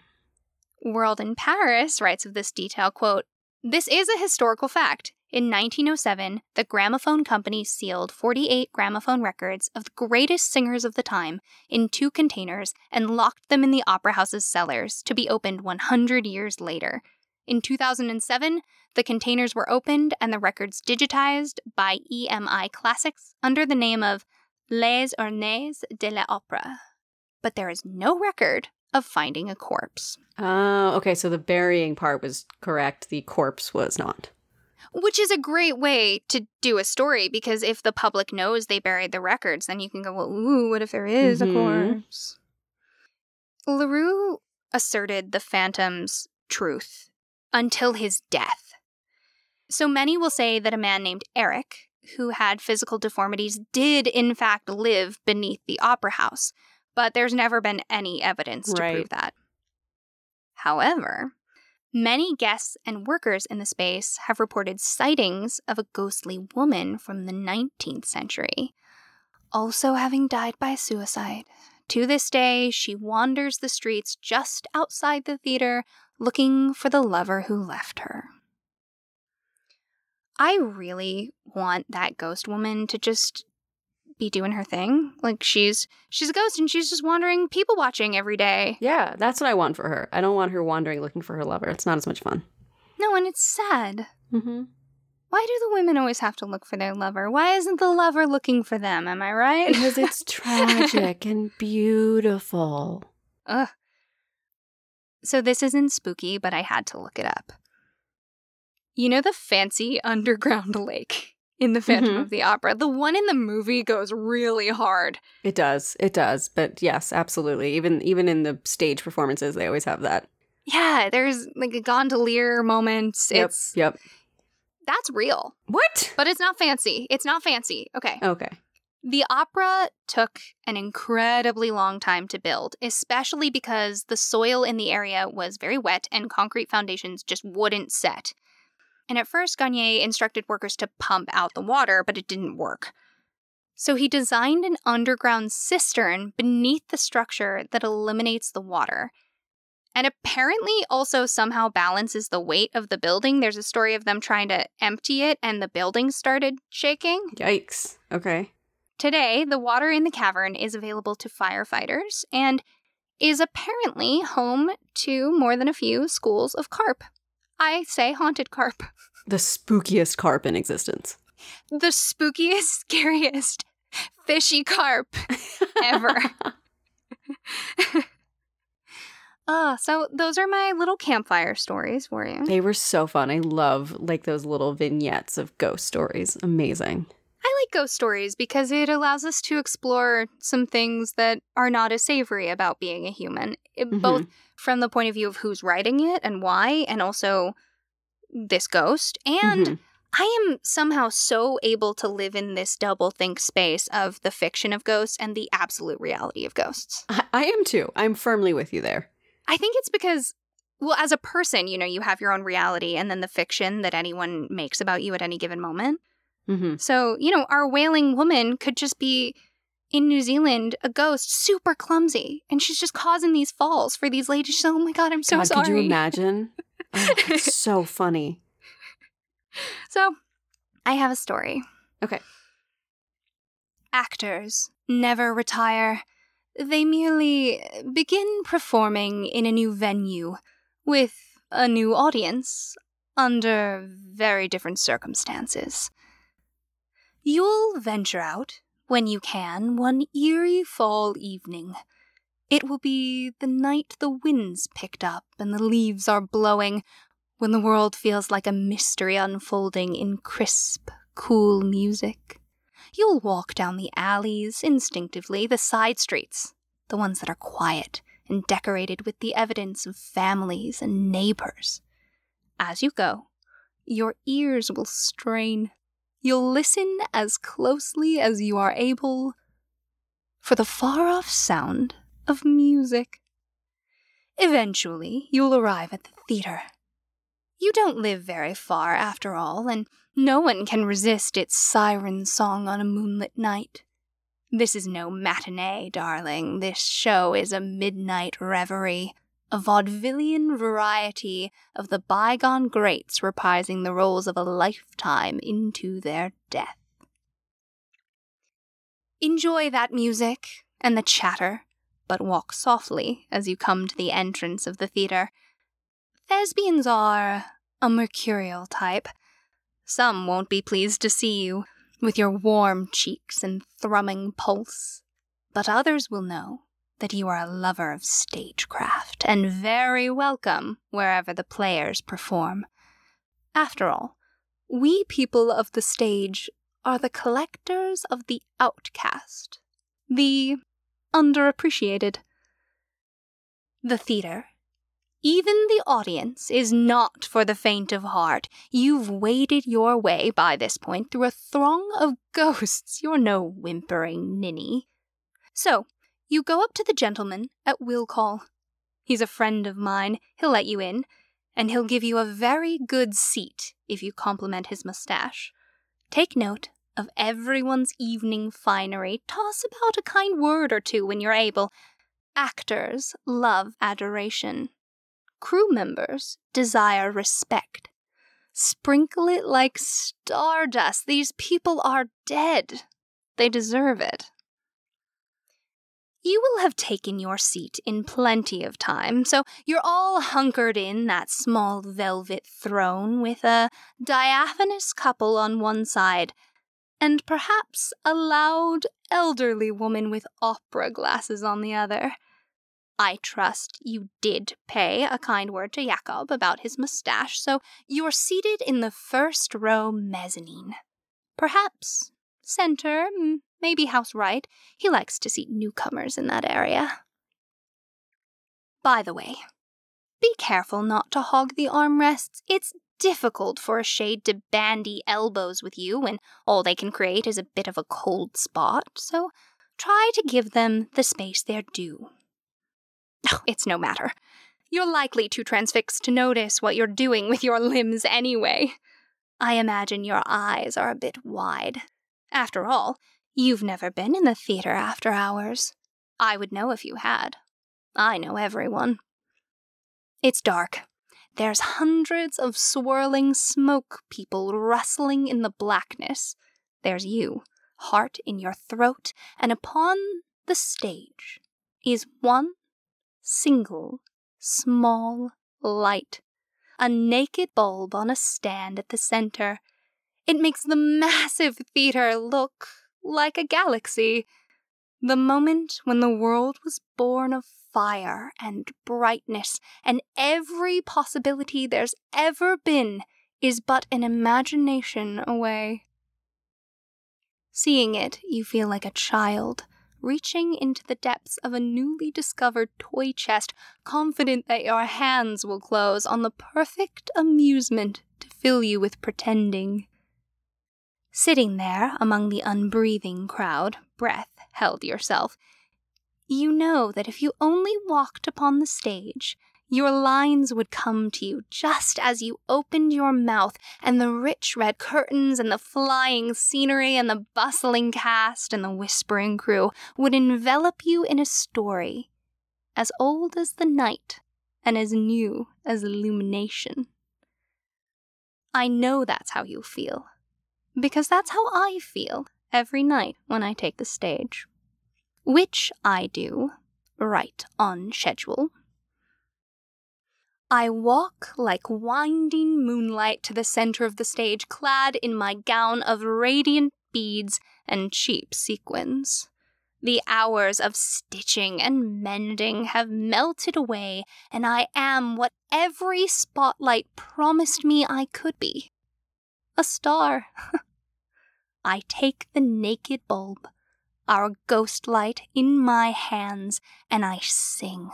World in Paris writes of this detail, quote, This is a historical fact. In 1907, the gramophone company sealed 48 gramophone records of the greatest singers of the time in two containers and locked them in the opera house's cellars to be opened 100 years later. In 2007, the containers were opened and the records digitized by EMI Classics under the name of Les Urnes de l'Opéra. But there is no record of finding a corpse. Oh, okay. So the burying part was correct. The corpse was not. Which is a great way to do a story because if the public knows they buried the records, then you can go, well, ooh, what if there is Mhm. a corpse? Leroux asserted the phantom's truth until his death. So many will say that a man named Eric, who had physical deformities, did in fact live beneath the opera house, but there's never been any evidence to Right. prove that. However, many guests and workers in the space have reported sightings of a ghostly woman from the 19th century, also having died by suicide. To this day, she wanders the streets just outside the theater looking for the lover who left her. I really want that ghost woman to just be doing her thing. Like she's she's a ghost and she's just wandering people watching every day. Yeah, that's what I want for her. I don't want her wandering looking for her lover. It's not as much fun. No, and it's sad. Mm-hmm. Why do the women always have to look for their lover? Why isn't the lover looking for them? Am I right? Because it's tragic and beautiful. Ugh. So this isn't spooky, but I had to look it up. You know the fancy underground lake in the Phantom Mhm. of the Opera? The one in the movie goes really hard. It does. It does. But yes, absolutely. Even even in the stage performances, they always have that. Yeah, there's like a gondolier moment. It's Yep. that's real. What? But it's not fancy. It's not fancy. Okay. Okay. The opera took an incredibly long time to build, especially because the soil in the area was very wet and concrete foundations just wouldn't set. And at first, Garnier instructed workers to pump out the water, but it didn't work. So he designed an underground cistern beneath the structure that eliminates the water. And apparently also somehow balances the weight of the building. There's a story of them trying to empty it and the building started shaking. Yikes. Okay. Today, the water in the cavern is available to firefighters and is apparently home to more than a few schools of carp. I say haunted carp. The spookiest carp in existence. The spookiest, scariest fishy carp ever. uh, so those are my little campfire stories for you. They were so fun. I love like those little vignettes of ghost stories. Amazing. I like ghost stories because it allows us to explore some things that are not as savory about being a human, It- both from the point of view of who's writing it and why, and also this ghost. And Mhm. I am somehow so able to live in this double think space of the fiction of ghosts and the absolute reality of ghosts. I-, I am too. I'm firmly with you there. I think it's because, well, as a person, you know, you have your own reality and then the fiction that anyone makes about you at any given moment. Mm-hmm. So, you know, our wailing woman could just be in New Zealand, a ghost, super clumsy, and she's just causing these falls for these ladies. She's, oh my god, I'm so God, sorry. could you imagine? Oh, it's so funny. So, I have a story. Okay. Actors never retire. They merely begin performing in a new venue with a new audience under very different circumstances. You'll venture out, when you can, one eerie fall evening. It will be the night the wind's picked up and the leaves are blowing, when the world feels like a mystery unfolding in crisp, cool music. You'll walk down the alleys instinctively, the side streets, the ones that are quiet and decorated with the evidence of families and neighbors. As you go, your ears will strain. You'll listen as closely as you are able for the far off sound of music. Eventually, you'll arrive at the theater. You don't live very far, after all, and no one can resist its siren song on a moonlit night. This is no matinee, darling. This show is a midnight reverie, a vaudevillian variety of the bygone greats reprising the roles of a lifetime into their death. Enjoy that music and the chatter, but walk softly as you come to the entrance of the theater. Thespians are a mercurial type. Some won't be pleased to see you, with your warm cheeks and thrumming pulse, but others will know that you are a lover of stagecraft and very welcome wherever the players perform. After all, we people of the stage are the collectors of the outcast, the underappreciated. The theater, even the audience, is not for the faint of heart. You've waded your way by this point through a throng of ghosts. You're no whimpering ninny. So, you go up to the gentleman at will call. He's a friend of mine. He'll let you in, and he'll give you a very good seat if you compliment his mustache. Take note of everyone's evening finery. Toss about a kind word or two when you're able. Actors love adoration. Crew members desire respect. Sprinkle it like stardust. These people are dead. They deserve it. You will have taken your seat in plenty of time, so you're all hunkered in that small velvet throne with a diaphanous couple on one side, and perhaps a loud elderly woman with opera glasses on the other. I trust you did pay a kind word to Jacob about his mustache, so you're seated in the first row mezzanine. Perhaps center, mm, maybe house right. He likes to see newcomers in that area. By the way, be careful not to hog the armrests. It's difficult for a shade to bandy elbows with you when all they can create is a bit of a cold spot, so try to give them the space they're due. Oh, it's no matter. You're likely too transfixed to notice what you're doing with your limbs anyway. I imagine your eyes are a bit wide. After all, You've never been in the theater after hours. I would know if you had. I know everyone. It's dark. There's hundreds of swirling smoke people rustling in the blackness. There's you, heart in your throat, and upon the stage is one single small light. A naked bulb on a stand at the center. It makes the massive theater look like a galaxy. The moment when the world was born of fire and brightness, and every possibility there's ever been is but an imagination away. Seeing it, you feel like a child, reaching into the depths of a newly discovered toy chest, confident that your hands will close on the perfect amusement to fill you with pretending. Sitting there among the unbreathing crowd, breath held yourself. You know that if you only walked upon the stage, your lines would come to you just as you opened your mouth, and the rich red curtains, and the flying scenery, and the bustling cast, and the whispering crew would envelop you in a story as old as the night and as new as illumination. I know that's how you feel because that's how I feel every night when I take the stage. Which I do, right on schedule. I walk like winding moonlight to the center of the stage, clad in my gown of radiant beads and cheap sequins. The hours of stitching and mending have melted away, and I am what every spotlight promised me I could be a star. I take the naked bulb, our ghost light, in my hands, and I sing.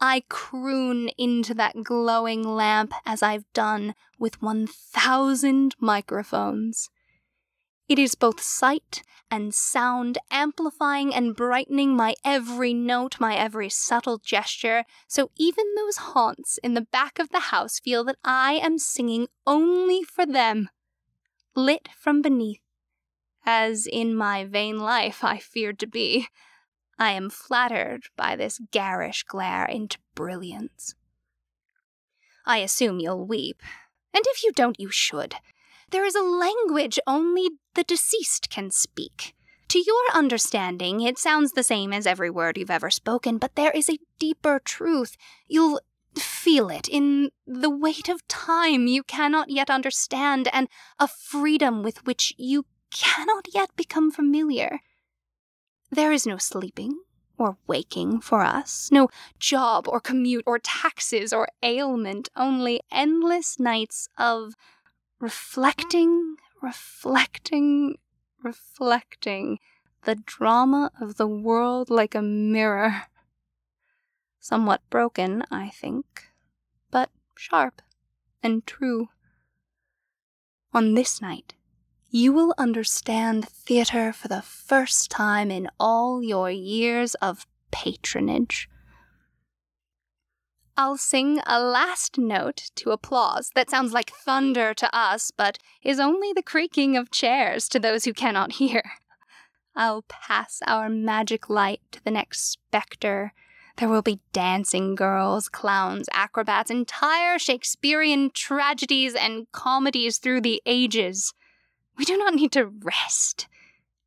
I croon into that glowing lamp as I've done with 1,000 microphones. It is both sight and sound, amplifying and brightening my every note, my every subtle gesture, so even those haunts in the back of the house feel that I am singing only for them, lit from beneath, as in my vain life I feared to be. I am flattered by this garish glare into brilliance. I assume you'll weep, and if you don't, you should. There is a language only the deceased can speak. To your understanding, it sounds the same as every word you've ever spoken, but there is a deeper truth. You'll feel it in the weight of time you cannot yet understand, and a freedom with which you cannot yet become familiar. There is no sleeping or waking for us, no job or commute or taxes or ailment, only endless nights of reflecting, reflecting, reflecting the drama of the world like a mirror. Somewhat broken, I think, but sharp and true. On this night, you will understand theater for the first time in all your years of patronage. I'll sing a last note to applause that sounds like thunder to us, but is only the creaking of chairs to those who cannot hear. I'll pass our magic light to the next spectre. There will be dancing girls, clowns, acrobats, entire Shakespearean tragedies and comedies through the ages. We do not need to rest,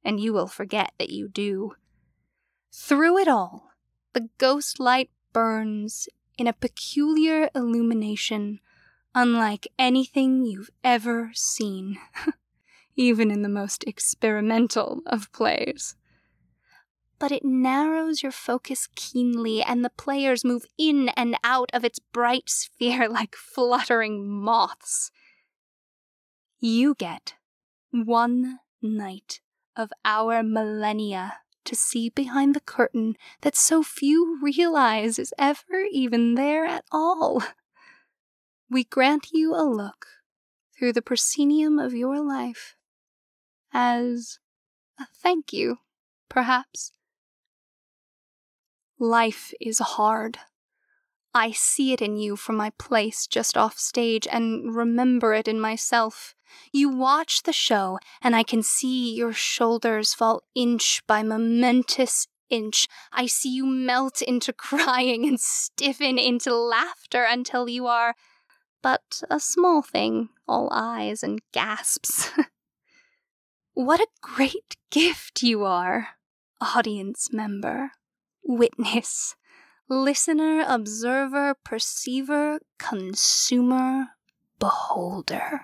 and you will forget that you do. Through it all, the ghost light burns in a peculiar illumination unlike anything you've ever seen, even in the most experimental of plays. But it narrows your focus keenly, and the players move in and out of its bright sphere like fluttering moths. You get one night of our millennia to see behind the curtain that so few realize is ever even there at all. We grant you a look through the proscenium of your life as a thank you, perhaps. Life is hard. I see it in you from my place just off stage and remember it in myself. You watch the show, and I can see your shoulders fall inch by momentous inch. I see you melt into crying and stiffen into laughter until you are but a small thing, all eyes and gasps. what a great gift you are, audience member, witness, listener, observer, perceiver, consumer, beholder.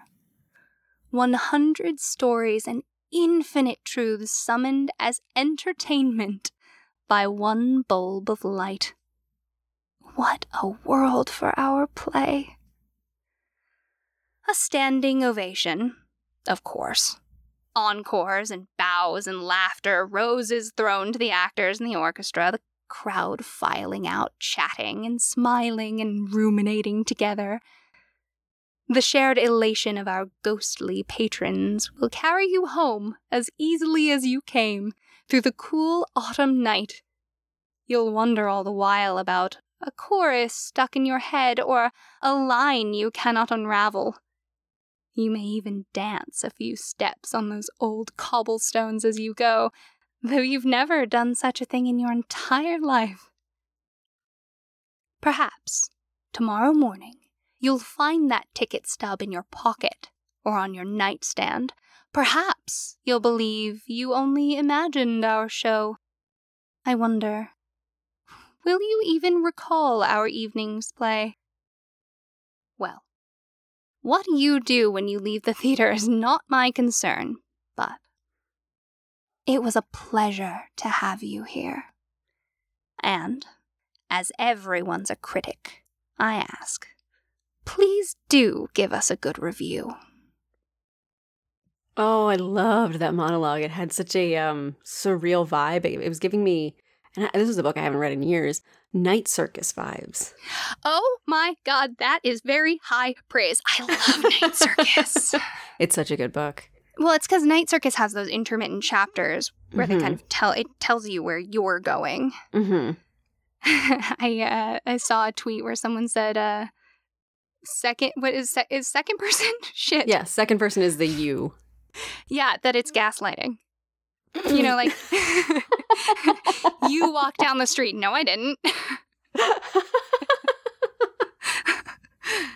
100 stories and infinite truths summoned as entertainment by one bulb of light. What a world for our play! A standing ovation, of course. Encores and bows and laughter, roses thrown to the actors and the orchestra, the crowd filing out, chatting and smiling and ruminating together the shared elation of our ghostly patrons will carry you home as easily as you came through the cool autumn night. You'll wonder all the while about a chorus stuck in your head or a line you cannot unravel. You may even dance a few steps on those old cobblestones as you go, though you've never done such a thing in your entire life. Perhaps, tomorrow morning, you'll find that ticket stub in your pocket or on your nightstand. Perhaps you'll believe you only imagined our show. I wonder, will you even recall our evening's play? Well, what you do when you leave the theater is not my concern, but it was a pleasure to have you here. And, as everyone's a critic, I ask, please do give us a good review. Oh, I loved that monologue. It had such a um, surreal vibe. It, it was giving me, and this is a book I haven't read in years, Night Circus vibes. Oh my God, that is very high praise. I love Night Circus. it's such a good book. Well, it's because Night Circus has those intermittent chapters where they Mhm. kind of tell it tells you where you're going. Mm-hmm. I uh, I saw a tweet where someone said, uh, second what is se- is second person shit Yeah, second person is the you. yeah that it's gaslighting you know like you walk down the street no I didn't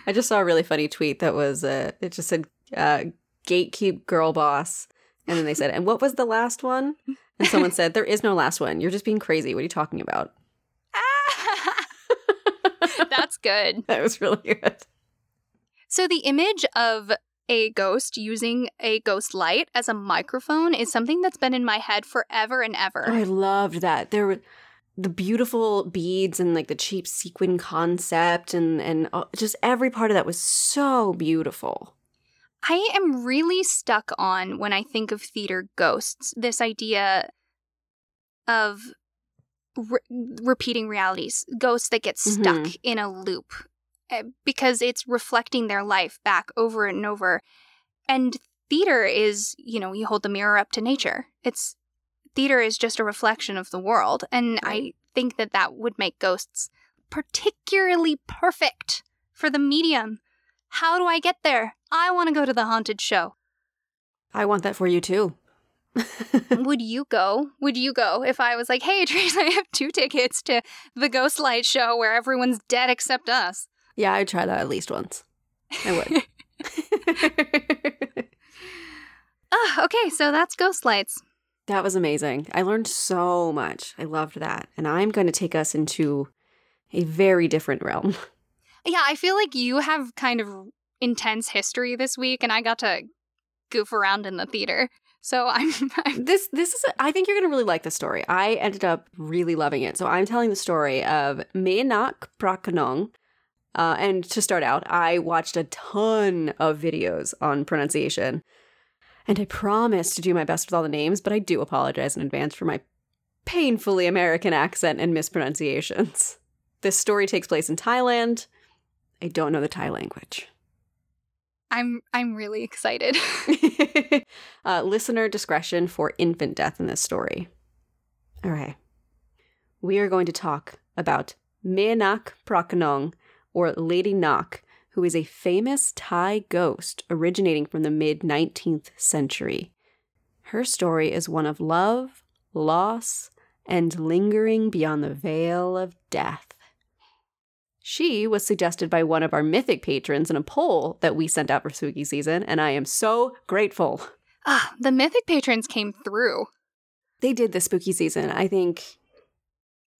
I just saw a really funny tweet that was uh it just said uh gatekeep girl boss. And then they said and what was the last one? And someone said there is no last one. You're just being crazy. What are you talking about? That's good. That was really good. So the image of a ghost using a ghost light as a microphone is something that's been in my head forever and ever. oh, I loved that. There were the beautiful beads and like the cheap sequin concept and and uh, just every part of that was so beautiful I am really stuck on when I think of theater ghosts this idea of re- repeating realities, ghosts that get stuck Mhm. in a loop eh, because it's reflecting their life back over and over. And theater is, you know, you hold the mirror up to nature. It's theater is just a reflection of the world. And I think that that would make ghosts particularly perfect for the medium. How do I get there? I want to go to the haunted show. I want that for you too Would you go? Would you go if I was like, hey, Trace, I have two tickets to the Ghost Light show where everyone's dead except us? yeah I'd try that at least once I would Ah, okay, so that's Ghost Lights. That was amazing. I learned so much. I loved that. And I'm going to take us into a very different realm. Yeah, I feel like you have kind of intense history this week, and I got to goof around in the theater. So I'm, I'm This this is I think you're going to really like the story. I ended up really loving it. So I'm telling the story of Meenak Prakanong. Uh, and to start out, I watched a ton of videos on pronunciation. And I promise to do my best with all the names, but I do apologize in advance for my painfully American accent and mispronunciations. This story takes place in Thailand. I don't know the Thai language. I'm I'm really excited. uh, listener discretion for infant death in this story. All right. We are going to talk about Meanak Prakanong, or Lady Nak, who is a famous Thai ghost originating from the mid 19th century. Her story is one of love, loss, and lingering beyond the veil of death. She was suggested by one of our mythic patrons in a poll that we sent out for spooky season, and I am so grateful. ah, the mythic patrons came through. They did the spooky season. I think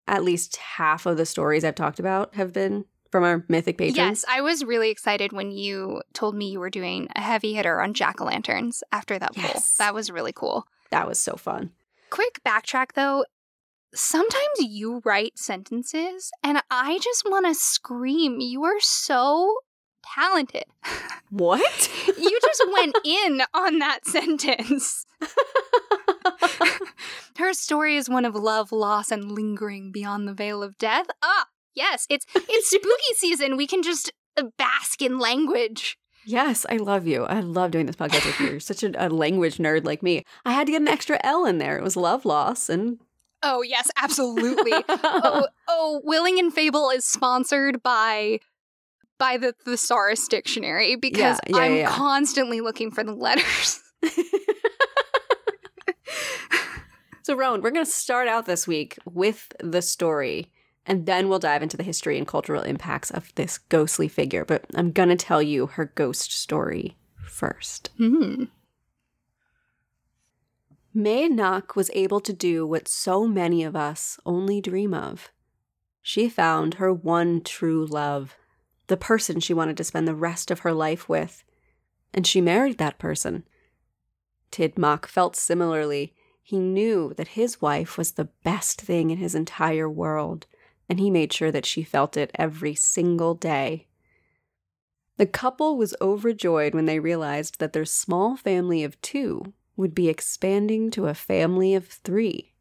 at least half of the stories I've talked about have been from our mythic patrons. Yes, I was really excited when you told me you were doing a heavy hitter on jack o' lanterns after that poll. That was really cool. That was so fun. Quick backtrack though. Sometimes you write sentences and I just want to scream. You are so talented. What? You just went in on that sentence. Her story is one of love, loss, and lingering beyond the veil of death. Ah, yes, it's it's spooky season. We can just uh, bask in language. yes, I love you. I love doing this podcast with you. You're such a, a language nerd like me. I had to get an extra L in there. It was love, loss, and Oh yes, absolutely. oh, oh, Willing and Fable is sponsored by by the thesaurus dictionary because Yeah, yeah, I'm yeah. constantly looking for the letters. So, Rowan, we're going to start out this week with the story, and then we'll dive into the history and cultural impacts of this ghostly figure. But I'm going to tell you her ghost story first. Hmm. May Nak was able to do what so many of us only dream of. She found her one true love, the person she wanted to spend the rest of her life with, and she married that person. Tidmak felt similarly. He knew that his wife was the best thing in his entire world, and he made sure that she felt it every single day. The couple was overjoyed when they realized that their small family of two would be expanding to a family of three.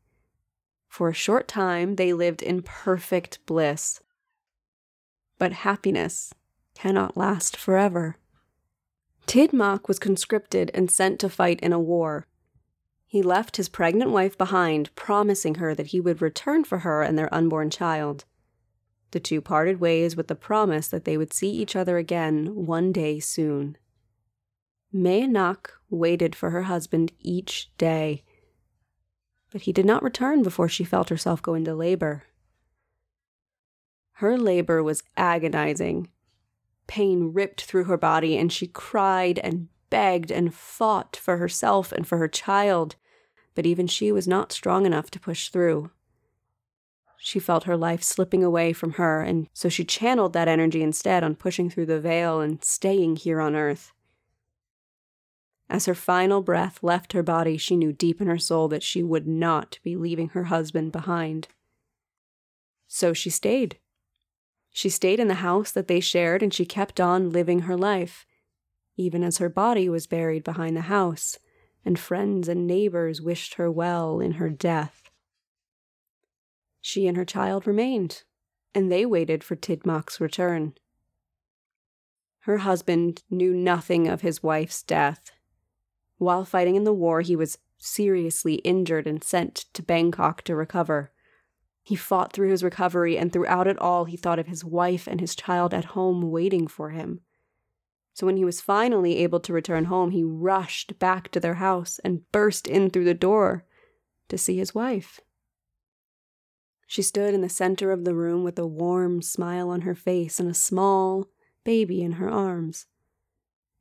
For a short time, they lived in perfect bliss. But happiness cannot last forever. Tidmak was conscripted and sent to fight in a war. He left his pregnant wife behind, promising her that he would return for her and their unborn child. The two parted ways with the promise that they would see each other again one day soon. Mayanach waited for her husband each day, but he did not return before she felt herself go into labor. Her labor was agonizing. Pain ripped through her body, and she cried and begged and fought for herself and for her child, but even she was not strong enough to push through. She felt her life slipping away from her, and so she channeled that energy instead on pushing through the veil and staying here on earth. As her final breath left her body, she knew deep in her soul that she would not be leaving her husband behind. So she stayed. She stayed in the house that they shared and she kept on living her life, even as her body was buried behind the house, and friends and neighbors wished her well in her death. She and her child remained, and they waited for Tidmak's return. Her husband knew nothing of his wife's death. While fighting in the war, he was seriously injured and sent to Bangkok to recover. He fought through his recovery, and throughout it all, he thought of his wife and his child at home waiting for him. So when he was finally able to return home, he rushed back to their house and burst in through the door to see his wife. She stood in the center of the room with a warm smile on her face and a small baby in her arms.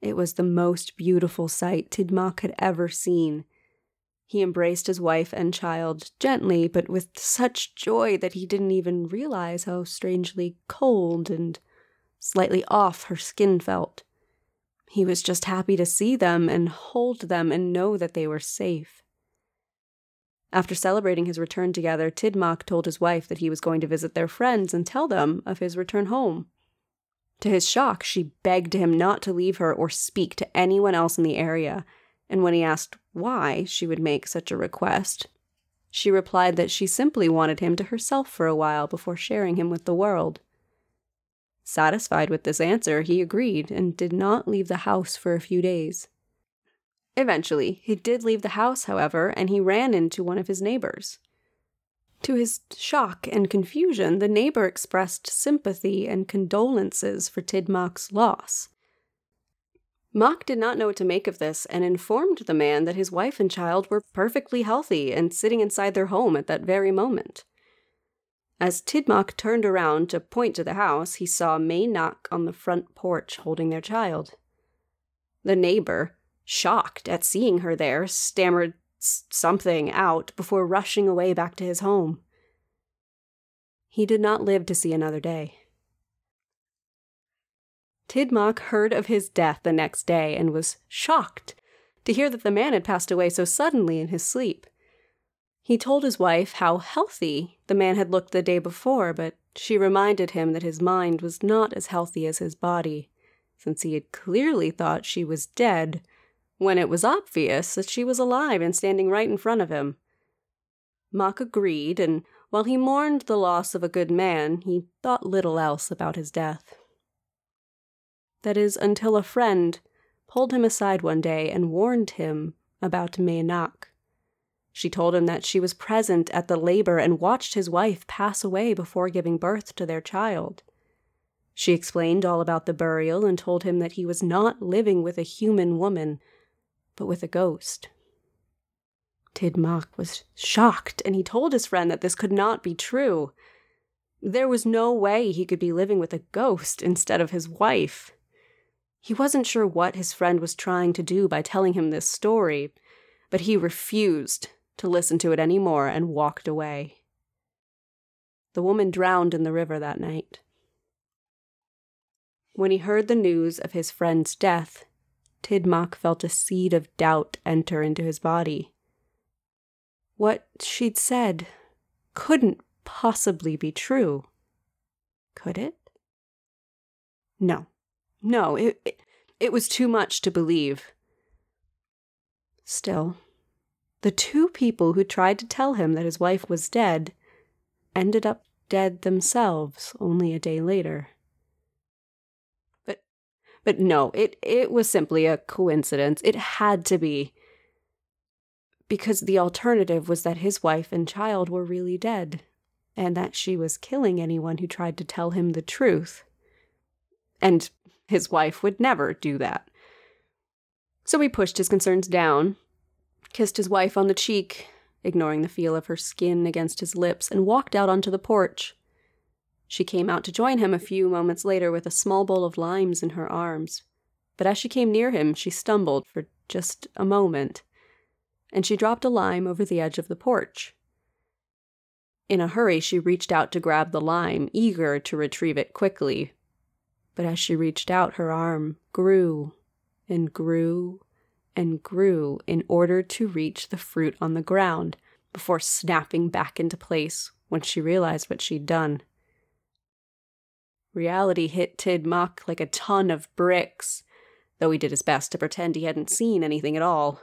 It was the most beautiful sight Tidmak had ever seen, he embraced his wife and child gently, but with such joy that he didn't even realize how strangely cold and slightly off her skin felt. He was just happy to see them and hold them and know that they were safe. After celebrating his return together, Tidmak told his wife that he was going to visit their friends and tell them of his return home. To his shock, she begged him not to leave her or speak to anyone else in the area and when he asked why she would make such a request, she replied that she simply wanted him to herself for a while before sharing him with the world. Satisfied with this answer, he agreed and did not leave the house for a few days. Eventually, he did leave the house, however, and he ran into one of his neighbors. To his shock and confusion, the neighbor expressed sympathy and condolences for Tidmak's loss. Mak did not know what to make of this and informed the man that his wife and child were perfectly healthy and sitting inside their home at that very moment. As Tidmark turned around to point to the house, he saw Mae Nak on the front porch holding their child. The neighbor, shocked at seeing her there, stammered something out before rushing away back to his home. He did not live to see another day. Tidmak heard of his death the next day and was shocked to hear that the man had passed away so suddenly in his sleep. He told his wife how healthy the man had looked the day before, but she reminded him that his mind was not as healthy as his body, since he had clearly thought she was dead when it was obvious that she was alive and standing right in front of him. Mak agreed, and while he mourned the loss of a good man, he thought little else about his death. That is, until a friend pulled him aside one day and warned him about Mayanach. She told him that she was present at the labor and watched his wife pass away before giving birth to their child. She explained all about the burial and told him that he was not living with a human woman, but with a ghost. Tidmak was shocked, and he told his friend that this could not be true. There was no way he could be living with a ghost instead of his wife. He wasn't sure what his friend was trying to do by telling him this story, but he refused to listen to it any more and walked away. The woman drowned in the river that night. When he heard the news of his friend's death, Tidmak felt a seed of doubt enter into his body. What she'd said couldn't possibly be true. Could it? No. No, it, it, it was too much to believe. Still, the two people who tried to tell him that his wife was dead ended up dead themselves only a day later. But no, it, it was simply a coincidence. It had to be. Because the alternative was that his wife and child were really dead, and that she was killing anyone who tried to tell him the truth. And his wife would never do that. So he pushed his concerns down, kissed his wife on the cheek, ignoring the feel of her skin against his lips, and walked out onto the porch. She came out to join him a few moments later with a small bowl of limes in her arms. But as she came near him, she stumbled for just a moment, and she dropped a lime over the edge of the porch. In a hurry, she reached out to grab the lime, eager to retrieve it quickly. But as she reached out, her arm grew and grew and grew in order to reach the fruit on the ground before snapping back into place when she realized what she'd done. Reality hit Tidmok like a ton of bricks, though he did his best to pretend he hadn't seen anything at all.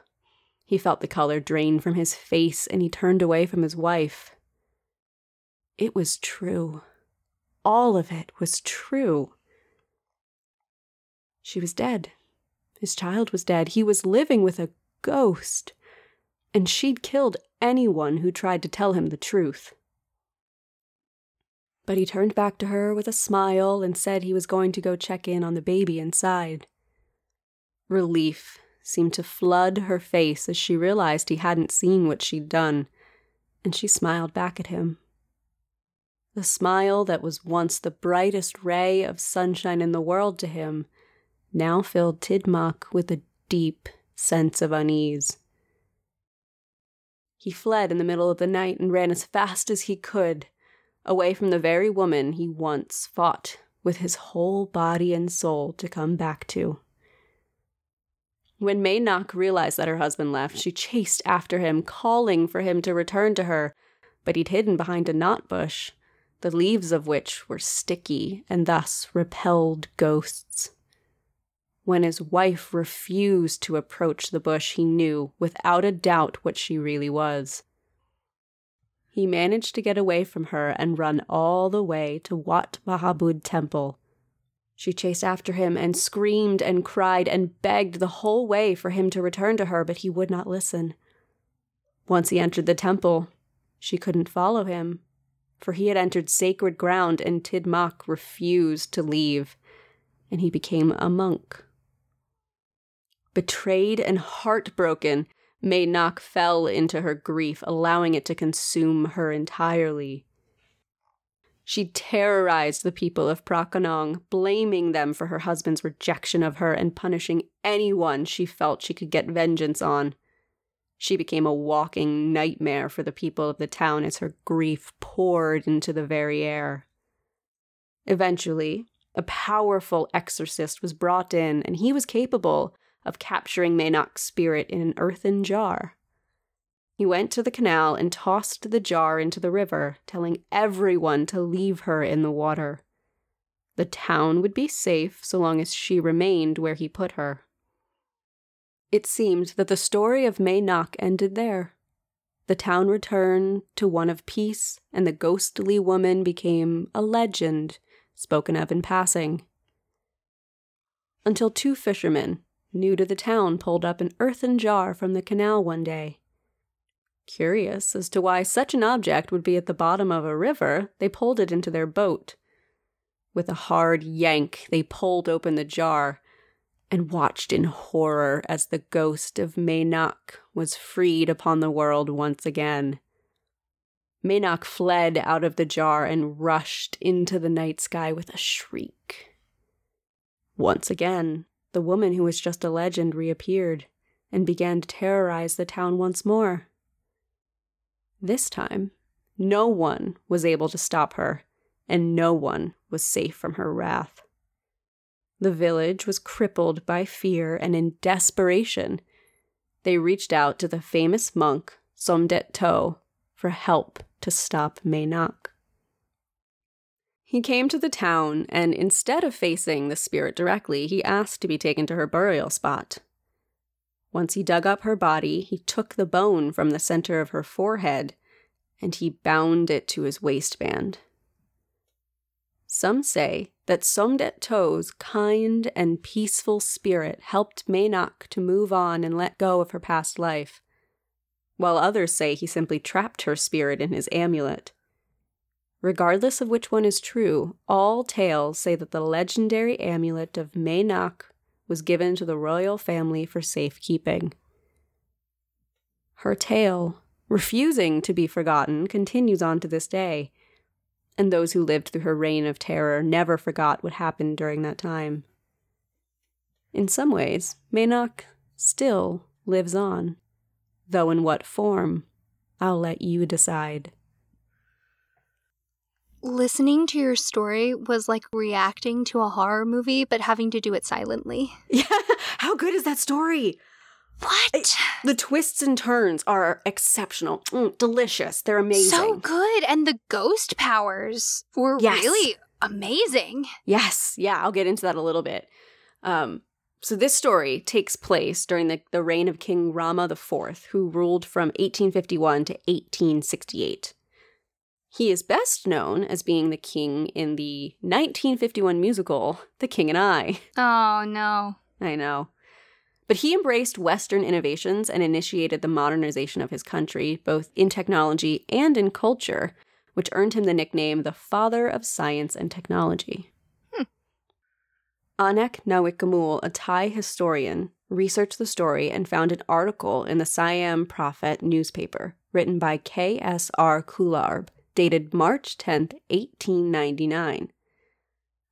He felt the color drain from his face and he turned away from his wife. It was true. All of it was true. She was dead. His child was dead. He was living with a ghost. And she'd killed anyone who tried to tell him the truth. But he turned back to her with a smile and said he was going to go check in on the baby inside. Relief seemed to flood her face as she realized he hadn't seen what she'd done, and she smiled back at him. The smile that was once the brightest ray of sunshine in the world to him now filled Tidmok with a deep sense of unease. He fled in the middle of the night and ran as fast as he could, away from the very woman he once fought with his whole body and soul to come back to. When Maynok realized that her husband left, she chased after him, calling for him to return to her, but he'd hidden behind a knot bush, the leaves of which were sticky and thus repelled ghosts. When his wife refused to approach the bush, he knew without a doubt what she really was. He managed to get away from her and run all the way to Wat Mahabud Temple. She chased after him and screamed and cried and begged the whole way for him to return to her, but he would not listen. Once he entered the temple, she couldn't follow him, for he had entered sacred ground and Tidmok refused to leave, and he became a monk. Betrayed and heartbroken, Maynok fell into her grief, allowing it to consume her entirely. She terrorized the people of Prakanong, blaming them for her husband's rejection of her and punishing anyone she felt she could get vengeance on. She became a walking nightmare for the people of the town as her grief poured into the very air. Eventually, a powerful exorcist was brought in, and he was capable of capturing Maynok's spirit in an earthen jar. He went to the canal and tossed the jar into the river, telling everyone to leave her in the water. The town would be safe so long as she remained where he put her. It seemed that the story of Maynok ended there. The town returned to one of peace, and the ghostly woman became a legend spoken of in passing. Until two fishermen, new to the town, pulled up an earthen jar from the canal one day. Curious as to why such an object would be at the bottom of a river, they pulled it into their boat. With a hard yank, they pulled open the jar and watched in horror as the ghost of Maynok was freed upon the world once again. Maynok fled out of the jar and rushed into the night sky with a shriek. Once again, the woman who was just a legend reappeared and began to terrorize the town once more. This time, no one was able to stop her, and no one was safe from her wrath. The village was crippled by fear, and in desperation, they reached out to the famous monk Somdet To for help to stop Maynok. He came to the town, and instead of facing the spirit directly, he asked to be taken to her burial spot. Once he dug up her body, he took the bone from the center of her forehead and he bound it to his waistband. Some say that Somdet To's kind and peaceful spirit helped Maynok to move on and let go of her past life, while others say he simply trapped her spirit in his amulet. Regardless of which one is true, all tales say that the legendary amulet of Maynok was given to the royal family for safekeeping. Her tale, refusing to be forgotten, continues on to this day, and those who lived through her reign of terror never forgot what happened during that time. In some ways, Maynok still lives on, though in what form, I'll let you decide listening to your story was like reacting to a horror movie, but having to do it silently. Yeah. How good is that story? What? It, the twists and turns are exceptional. Mm, delicious. They're amazing. So good. And the ghost powers were yes. really amazing. Yes. Yeah, I'll get into that a little bit. Um, so this story takes place during the, the reign of King Rama IV, who ruled from 1851 to 1868. He is best known as being the king in the 1951 musical, The King and I. Oh, no. I know. But he embraced Western innovations and initiated the modernization of his country, both in technology and in culture, which earned him the nickname the Father of Science and Technology. Hmm. Anake Nawigamune, a Thai historian, researched the story and found an article in the Siam Praphet newspaper written by K.S.R. Kularb dated March 10, 1899.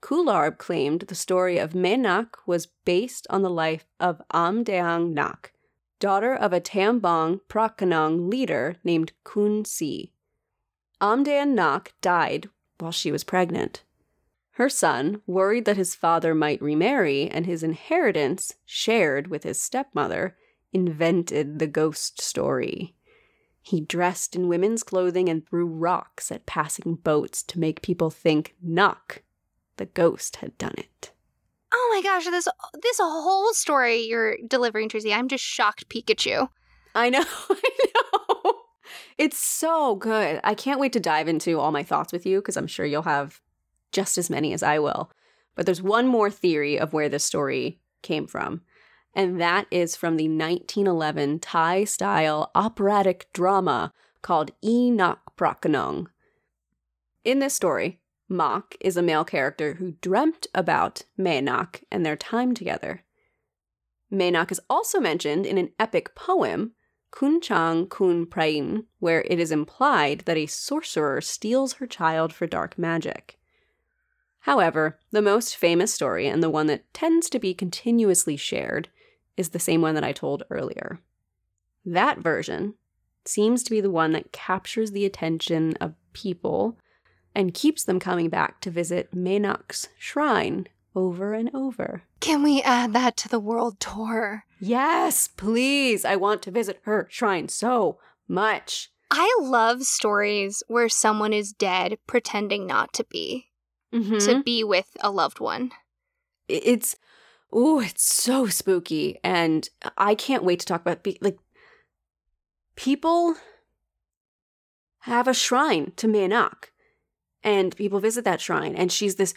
Kularb claimed the story of Menak was based on the life of Amdeang Nak, daughter of a Tambong Prakanong leader named Kun Si. Amdeang Nak died while she was pregnant. Her son, worried that his father might remarry and his inheritance shared with his stepmother, invented the ghost story. He dressed in women's clothing and threw rocks at passing boats to make people think Nuck, the ghost, had done it. Oh my gosh, this this whole story you're delivering, Tracy. I'm just shocked Pikachu. I know, I know. It's so good. I can't wait to dive into all my thoughts with you because I'm sure you'll have just as many as I will. But there's one more theory of where this story came from and that is from the 1911 Thai style operatic drama called Enoch Prakanong. In this story, Mak is a male character who dreamt about Maenak and their time together. Maenak is also mentioned in an epic poem, Khun Chang Khun Phaen, where it is implied that a sorcerer steals her child for dark magic. However, the most famous story, and the one that tends to be continuously shared, is the same one that I told earlier. That version seems to be the one that captures the attention of people and keeps them coming back to visit Maynok's shrine over and over. Can we add that to the world tour? Yes, please. I want to visit her shrine so much. I love stories where someone is dead pretending not to be, mm-hmm. to be with a loved one. It's Oh, it's so spooky. And I can't wait to talk about be- like people have a shrine to Mayanak. And people visit that shrine and she's this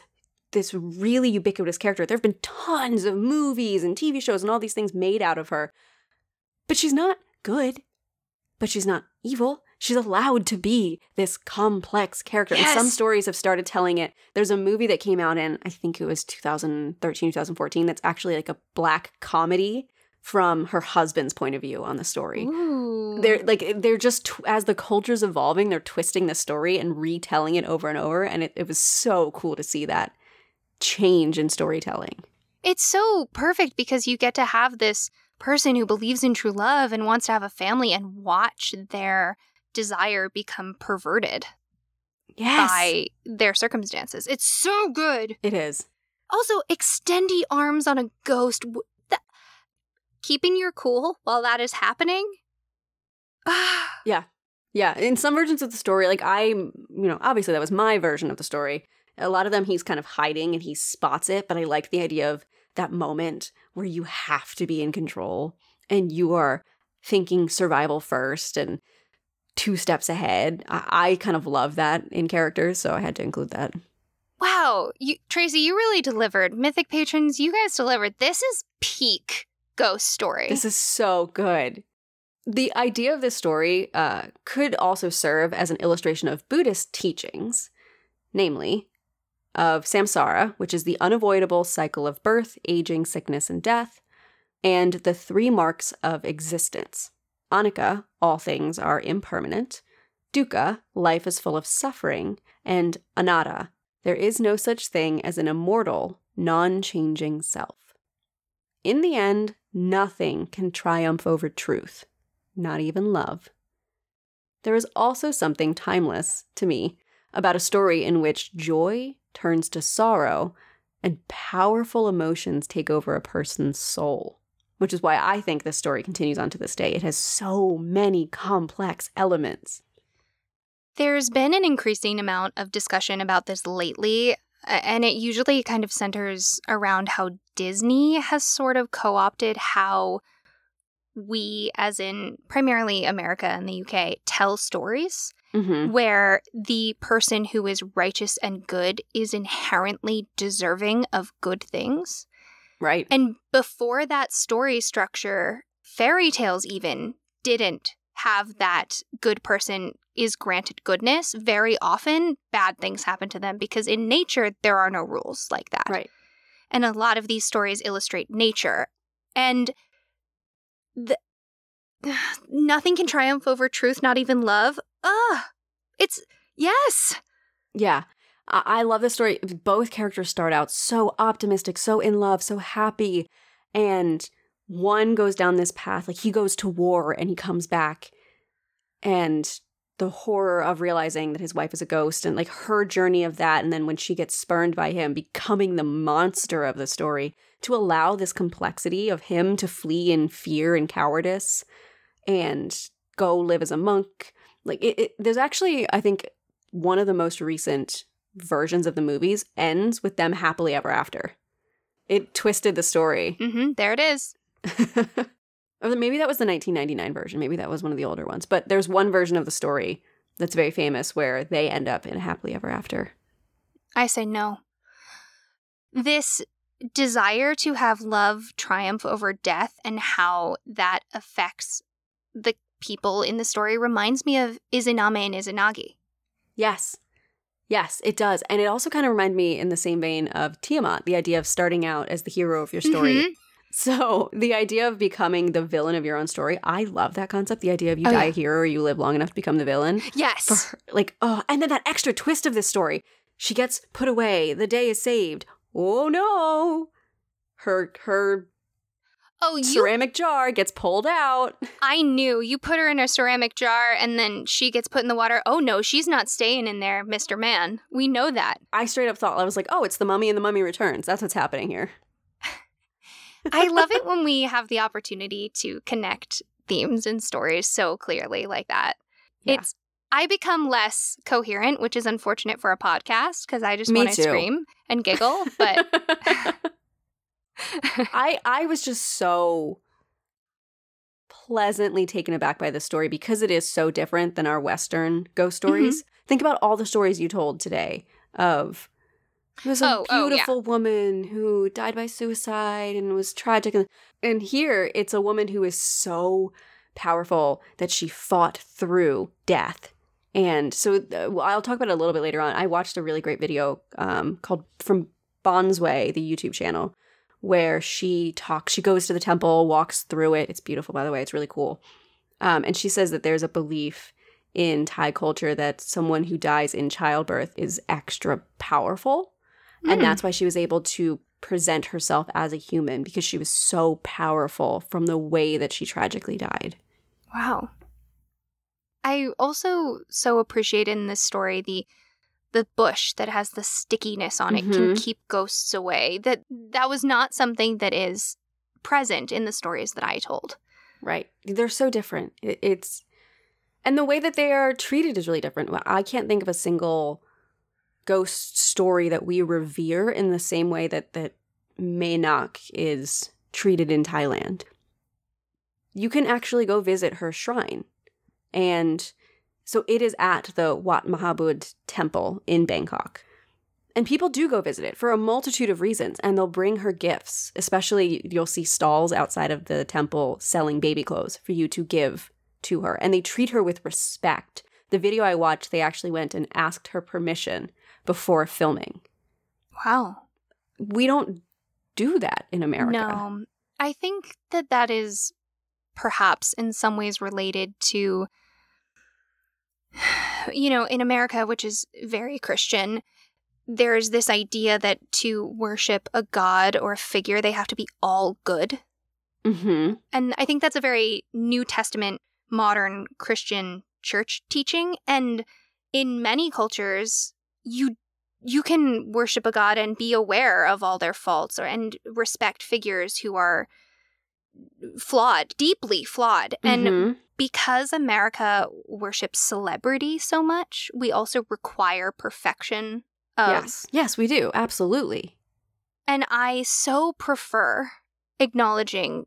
this really ubiquitous character. There have been tons of movies and TV shows and all these things made out of her. But she's not good. But she's not evil she's allowed to be this complex character. Yes. And some stories have started telling it. There's a movie that came out in, I think it was 2013, 2014, that's actually like a black comedy from her husband's point of view on the story. Ooh. They're like they're just as the culture's evolving, they're twisting the story and retelling it over and over, and it, it was so cool to see that change in storytelling. It's so perfect because you get to have this person who believes in true love and wants to have a family and watch their desire become perverted yes. by their circumstances. It's so good. It is. Also, extendy arms on a ghost. That, keeping your cool while that is happening. yeah. Yeah. In some versions of the story, like I, you know, obviously that was my version of the story. A lot of them he's kind of hiding and he spots it, but I like the idea of that moment where you have to be in control and you are thinking survival first and two steps ahead. I, I kind of love that in characters, so I had to include that. Wow, you, Tracy, you really delivered. Mythic patrons, you guys delivered. This is peak ghost story. This is so good. The idea of this story uh, could also serve as an illustration of Buddhist teachings, namely, of samsara, which is the unavoidable cycle of birth, aging, sickness, and death, and the three marks of existence. Anicca, all things are impermanent. Dukkha, life is full of suffering. And anatta, there is no such thing as an immortal, non changing self. In the end, nothing can triumph over truth, not even love. There is also something timeless, to me, about a story in which joy turns to sorrow and powerful emotions take over a person's soul, which is why I think this story continues on to this day. It has so many complex elements. There's been an increasing amount of discussion about this lately, and it usually kind of centers around how Disney has sort of co opted how we, as in primarily America and the UK, tell stories. Mm-hmm. Where the person who is righteous and good is inherently deserving of good things. Right. And before that story structure, fairy tales even didn't have that good person is granted goodness, very often bad things happen to them because in nature there are no rules like that. Right. And a lot of these stories illustrate nature. And the, nothing can triumph over truth, not even love. Ah, it's yes. Yeah. I-, I love this story. Both characters start out so optimistic, so in love, so happy. And one goes down this path, like he goes to war and he comes back and the horror of realizing that his wife is a ghost and like her journey of that and then when she gets spurned by him becoming the monster of the story to allow this complexity of him to flee in fear and cowardice and go live as a monk like it, it, there's actually i think one of the most recent versions of the movies ends with them happily ever after it twisted the story Mm-hmm, there it is. or maybe that was the 1999 version. Maybe that was one of the older ones. But there's one version of the story that's very famous where they end up in a happily ever after. I say no. This desire to have love triumph over death and how that affects the people in the story reminds me of Izanami and Izanagi. Yes. Yes, it does. And it also kind of reminded me in the same vein of Tiamat, the idea of starting out as the hero of your story. Mhm. So, the idea of becoming the villain of your own story, I love that concept. The idea of you Oh, die yeah. a hero or you live long enough to become the villain. Yes. her, like, oh, and then that extra twist of this story. She gets put away. The day is saved. Oh no. Her her Oh, you ceramic jar gets pulled out. I knew. You put her in a ceramic jar and then she gets put in the water. Oh no, she's not staying in there, Mr. Man. We know that. I straight up thought I was like, "Oh, it's the mummy and the mummy returns." That's what's happening here. I love it when we have the opportunity to connect themes and stories so clearly like that. Yeah. It's I become less coherent, which is unfortunate for a podcast because I just want to scream and giggle. But I I was just so pleasantly taken aback by this story because it is so different than our western ghost stories. Think about all the stories you told today of there's a Oh, oh, yeah. beautiful woman who died by suicide and was tragic and, and here it's a woman who is so powerful that she fought through death. And so uh, I'll talk about it a little bit later on. I watched a really great video um, called from Bonsway, the YouTube channel, where she talks. She goes to the temple, walks through it. It's beautiful, by the way. It's really cool. Um, and she says that there's a belief in Thai culture that someone who dies in childbirth is extra powerful, and Mm. that's why she was able to present herself as a human because she was so powerful from the way that she tragically died. wow. I also so appreciate in this story the the bush that has the stickiness on it can Mhm. keep ghosts away. That that was not something that is present in the stories that I told. Right. They're so different. It's and the way that they are treated is really different. I can't think of a single ghost story that we revere in the same way that that Maynak is treated in Thailand. You can actually go visit her shrine. And so it is at the Wat Mahabud temple in Bangkok. And people do go visit it for a multitude of reasons, and they'll bring her gifts. Especially, you'll see stalls outside of the temple selling baby clothes for you to give to her. And they treat her with respect. The video I watched, they actually went and asked her permission before filming. Wow. We don't do that in America. No. I think that that is perhaps in some ways related to, you know, in America, which is very Christian, there's this idea that to worship a god or a figure, they have to be all good. Mm-hmm. And I think that's a very New Testament, modern Christian church teaching. And in many cultures, you you can worship a god and be aware of all their faults or and respect figures who are flawed, deeply flawed. And Mhm. because America worships celebrity so much, we also require perfection of yes. Yes, we do. Absolutely. and I so prefer acknowledging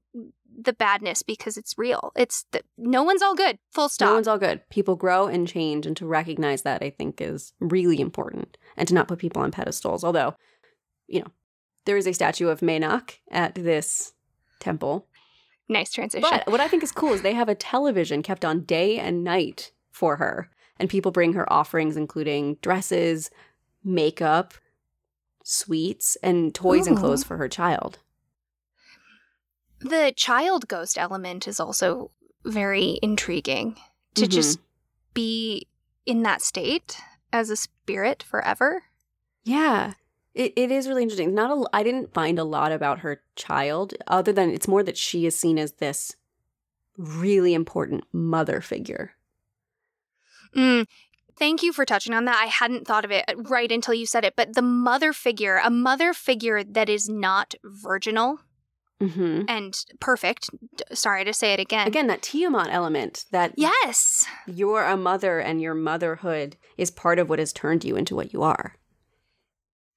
the badness because it's real. It's the, no one's all good. Full stop. No one's all good. People grow and change, and to recognize that, I think, is really important. And to not put people on pedestals. Although, you know, there is a statue of Mae Nak at this temple. Nice transition. But what I think is cool is they have a television kept on day and night for her. And people bring her offerings, including dresses, makeup, sweets, and toys and clothes for her child. the child ghost element is also very intriguing to Mhm. just be in that state as a spirit forever. Yeah. It, it is really interesting. Not a, I didn't find a lot about her child, other than it's more that she is seen as this really important mother figure. Mm. Thank you for touching on that. I hadn't thought of it right until you said it, but the mother figure, a mother figure that is not virginal hmm and perfect. Sorry to say it again. Again, that Tiamat element that Yes. you're a mother and your motherhood is part of what has turned you into what you are.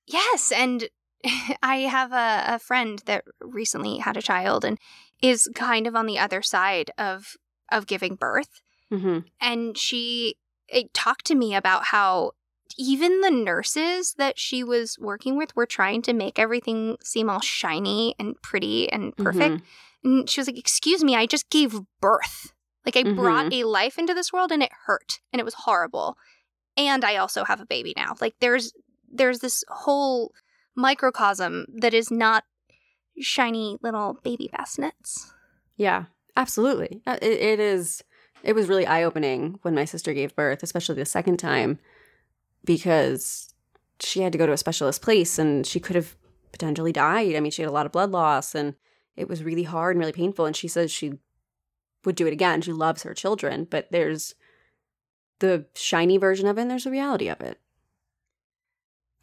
Yes, and I have a, a friend that recently had a child and is kind of on the other side of of giving birth, hmm and she talked to me about how even the nurses that she was working with were trying to make everything seem all shiny and pretty and perfect. And she was like, "Excuse me, I just gave birth. Like I brought a life into this world and it hurt and it was horrible. And I also have a baby now. Like there's there's this whole microcosm that is not shiny little baby bassinets. Yeah, absolutely. Uh, It, it is. It was really eye opening when my sister gave birth, especially the second time, because she had to go to a specialist place and she could have potentially died. I mean, she had a lot of blood loss and it was really hard and really painful. And she says she would do it again. She loves her children, but there's the shiny version of it and there's the reality of it.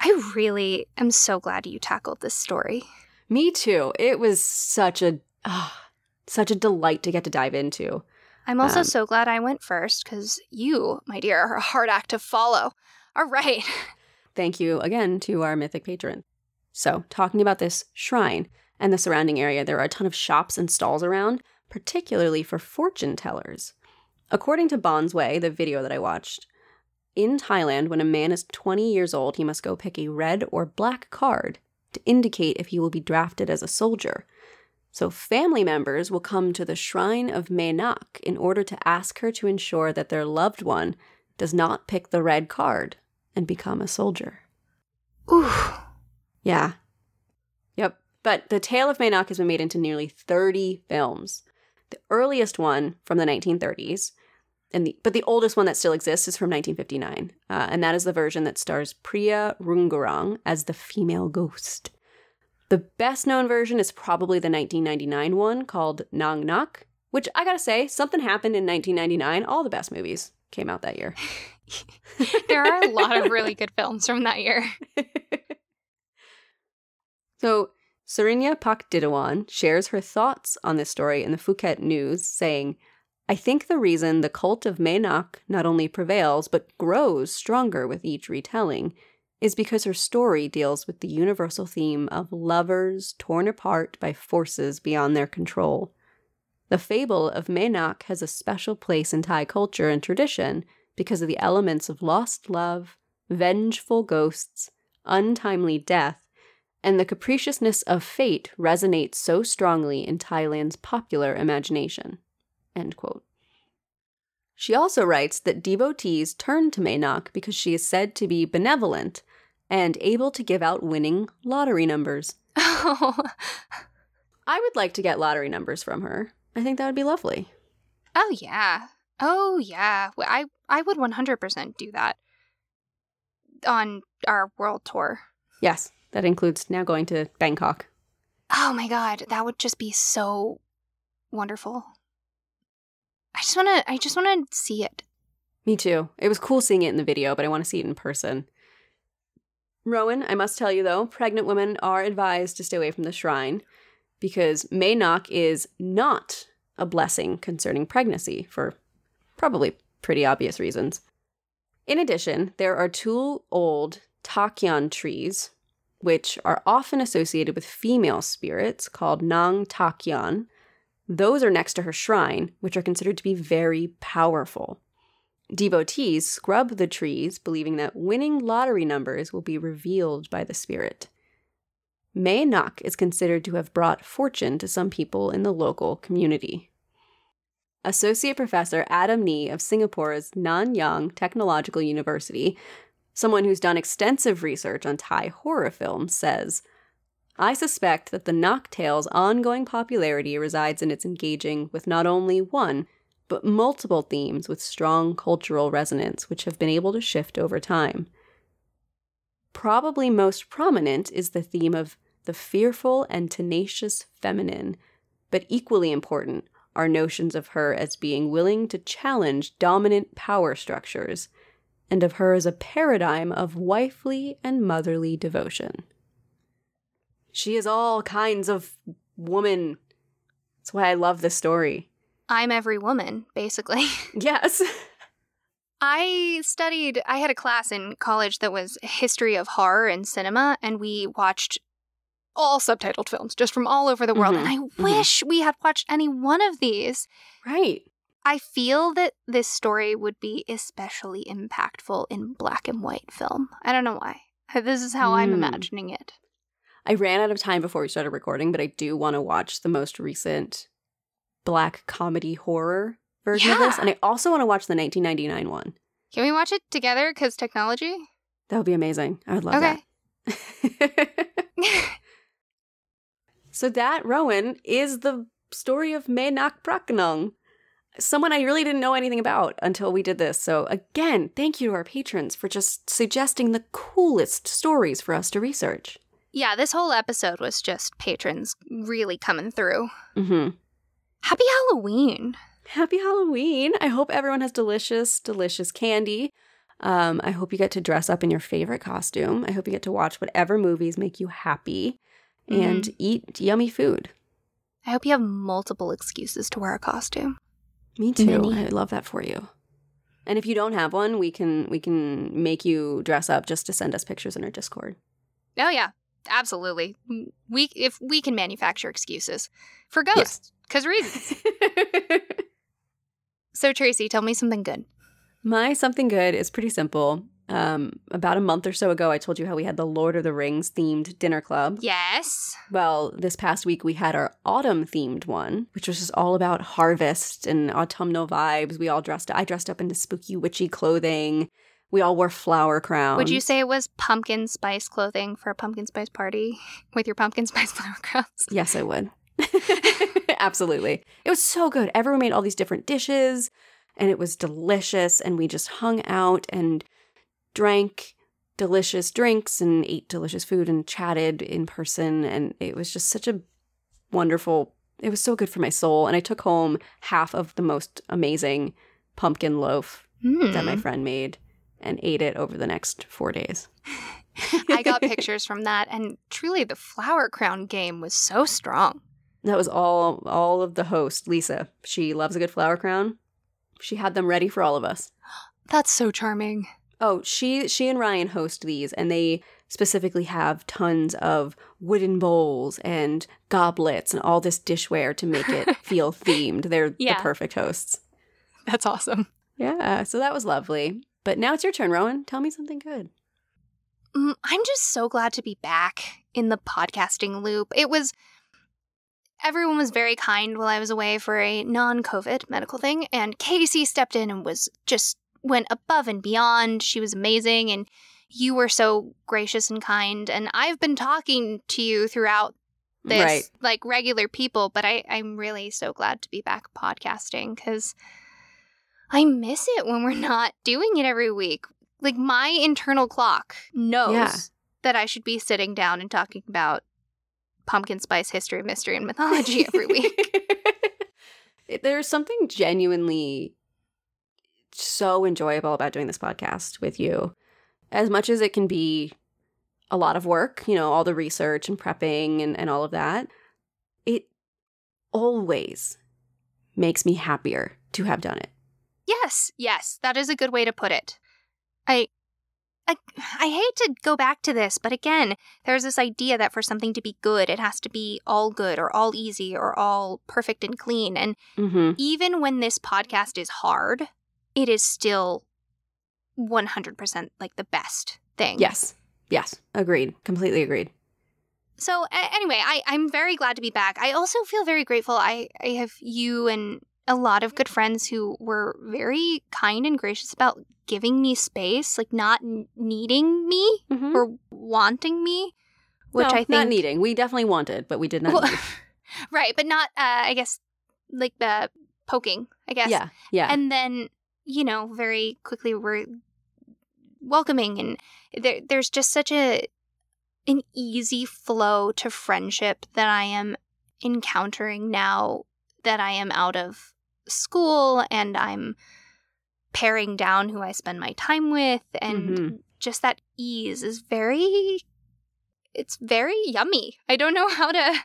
I really am so glad you tackled this story. Me too. It was such a ah, such a delight to get to dive into. I'm also Um, so glad I went first because you, my dear, are a hard act to follow. All right. Thank you again to our mythic patron. So, talking about this shrine and the surrounding area, there are a ton of shops and stalls around, particularly for fortune tellers. According to Bond's Way, the video that I watched, in Thailand, when a man is 20 years old, he must go pick a red or black card to indicate if he will be drafted as a soldier. So, family members will come to the shrine of Mae Nak in order to ask her to ensure that their loved one does not pick the red card and become a soldier. Ooh. Yeah. Yep. But the tale of Mae Nak has been made into nearly 30 films. The earliest one from the 1930s, and the but the oldest one that still exists is from 1959, uh, and that is the version that stars Priya Rungurang as the female ghost. The best known version is probably the 1999 one called Nang Nak, which I gotta say, something happened in 1999. All the best movies came out that year. there are a lot of really good films from that year. So, Sarinya Pak Didawan shares her thoughts on this story in the Phuket News, saying, I think the reason the cult of Mae Nak not only prevails but grows stronger with each retelling is because her story deals with the universal theme of lovers torn apart by forces beyond their control. The fable of Mae Nak has a special place in Thai culture and tradition because of the elements of lost love, vengeful ghosts, untimely death, and the capriciousness of fate resonates so strongly in Thailand's popular imagination. End quote. She also writes that devotees turn to Mae Nak because she is said to be benevolent and able to give out winning lottery numbers. Oh. I would like to get lottery numbers from her. I think that would be lovely. Oh yeah. Oh yeah. I I would 100% do that on our world tour. Yes, that includes now going to Bangkok. Oh my god, that would just be so wonderful. Just want to I just want to see it. Me too. It was cool seeing it in the video, but I want to see it in person. Rowan, I must tell you though, pregnant women are advised to stay away from the shrine because Mae Nak is not a blessing concerning pregnancy for probably pretty obvious reasons. In addition, there are two old Takyan trees, which are often associated with female spirits called Nang Takyan. Those are next to her shrine, which are considered to be very powerful. Devotees scrub the trees, believing that winning lottery numbers will be revealed by the spirit. Mae Nak is considered to have brought fortune to some people in the local community. Associate Professor Adam Knee of Singapore's Nanyang Technological University, someone who's done extensive research on Thai horror films, says I suspect that the Nak tale's ongoing popularity resides in its engaging with not only one, but multiple themes with strong cultural resonance, which have been able to shift over time. Probably most prominent is the theme of the fearful and tenacious feminine, but equally important are notions of her as being willing to challenge dominant power structures, and of her as a paradigm of wifely and motherly devotion. She is all kinds of woman. That's why I love this story. I'm every woman, basically. Yes. I studied, I had a class in college that was history of horror and cinema, and we watched all subtitled films just from all over the world. Mhm, And I mhm. wish we had watched any one of these. right. I feel that this story would be especially impactful in black and white film. I don't know why. This is how I'm Hmm. imagining it. I ran out of time before we started recording, but I do want to watch the most recent black comedy horror version of this. And I also want to watch the 1999 one. Can we watch it together? Because technology? That would be amazing. I would love Okay. that. so that, Rowan, is the story of Mae Nak Phra Khanong. Someone I really didn't know anything about until we did this. So again, thank you to our patrons for just suggesting the coolest stories for us to research. Yeah, this whole episode was just patrons really coming through. hmm Happy Halloween. Happy Halloween. I hope everyone has delicious, delicious candy. Um, I hope you get to dress up in your favorite costume. I hope you get to watch whatever movies make you happy and eat yummy food. I hope you have multiple excuses to wear a costume. Me too. Many. I love that for you. And if you don't have one, we can we can make you dress up just to send us pictures in our Discord. Oh yeah, absolutely. We if we can manufacture excuses for ghosts because reasons. So Tracy, tell me something good. My something good is pretty simple. Um, about a month or so ago, I told you how we had the Lord of the Rings themed dinner club. Yes. Well, this past week we had our autumn themed one, which was just all about harvest and autumnal vibes. We all dressed I dressed up into spooky witchy clothing. We all wore flower crowns. Would you say it was pumpkin spice clothing for a pumpkin spice party with your pumpkin spice flower crowns? Yes, I would. Absolutely. It was so good. Everyone made all these different dishes and it was delicious and we just hung out and drank delicious drinks and ate delicious food and chatted in person and it was just such a wonderful it was so good for my soul and I took home half of the most amazing pumpkin loaf that my Hmm. friend made and ate it over the next 4 days. I got pictures from that, and truly the flower crown game was so strong. That was all all of the host, Lisa. She loves a good flower crown. She had them ready for all of us. That's so charming. Oh, she she and Ryan host these and they specifically have tons of wooden bowls and goblets and all this dishware to make it feel themed. They're Yeah. the perfect hosts. That's awesome. Yeah, so that was lovely. But now it's your turn, Rowan. Tell me something good. mm, I'm just so glad to be back in the podcasting loop. It was everyone was very kind while I was away for a non-COVID medical thing and Casey stepped in and was just went above and beyond. She was amazing and you were so gracious and kind and I've been talking to you throughout this Right. like regular people, but I I'm really so glad to be back podcasting cuz I miss it when we're not doing it every week. Like my internal clock knows Yeah. that I should be sitting down and talking about pumpkin spice history, mystery, and mythology every week. There's something genuinely so enjoyable about doing this podcast with you. As much as it can be a lot of work, you know, all the research and prepping and, and all of that, it always makes me happier to have done it. Yes, yes, that is a good way to put it. I, I, I hate to go back to this, but again, there's this idea that for something to be good, it has to be all good or all easy or all perfect and clean. And Mm-hmm. even when this podcast is hard, it is still 100% like the best thing. Yes. Yes. Agreed. Completely agreed. So a- anyway, I, I'm very glad to be back. I also feel very grateful. I, I have you and a lot of good friends who were very kind and gracious about giving me space, like not needing me Mhm. or wanting me, which No, I think not needing. We definitely wanted, but we did not. Well, need. right, but not. Uh, I guess like the poking. I guess. Yeah. Yeah. And then you know, very quickly we're welcoming, and there, there's just such a an easy flow to friendship that I am encountering now that I am out of school and I'm paring down who I spend my time with and Mhm. just that ease is very it's very yummy. I don't know how to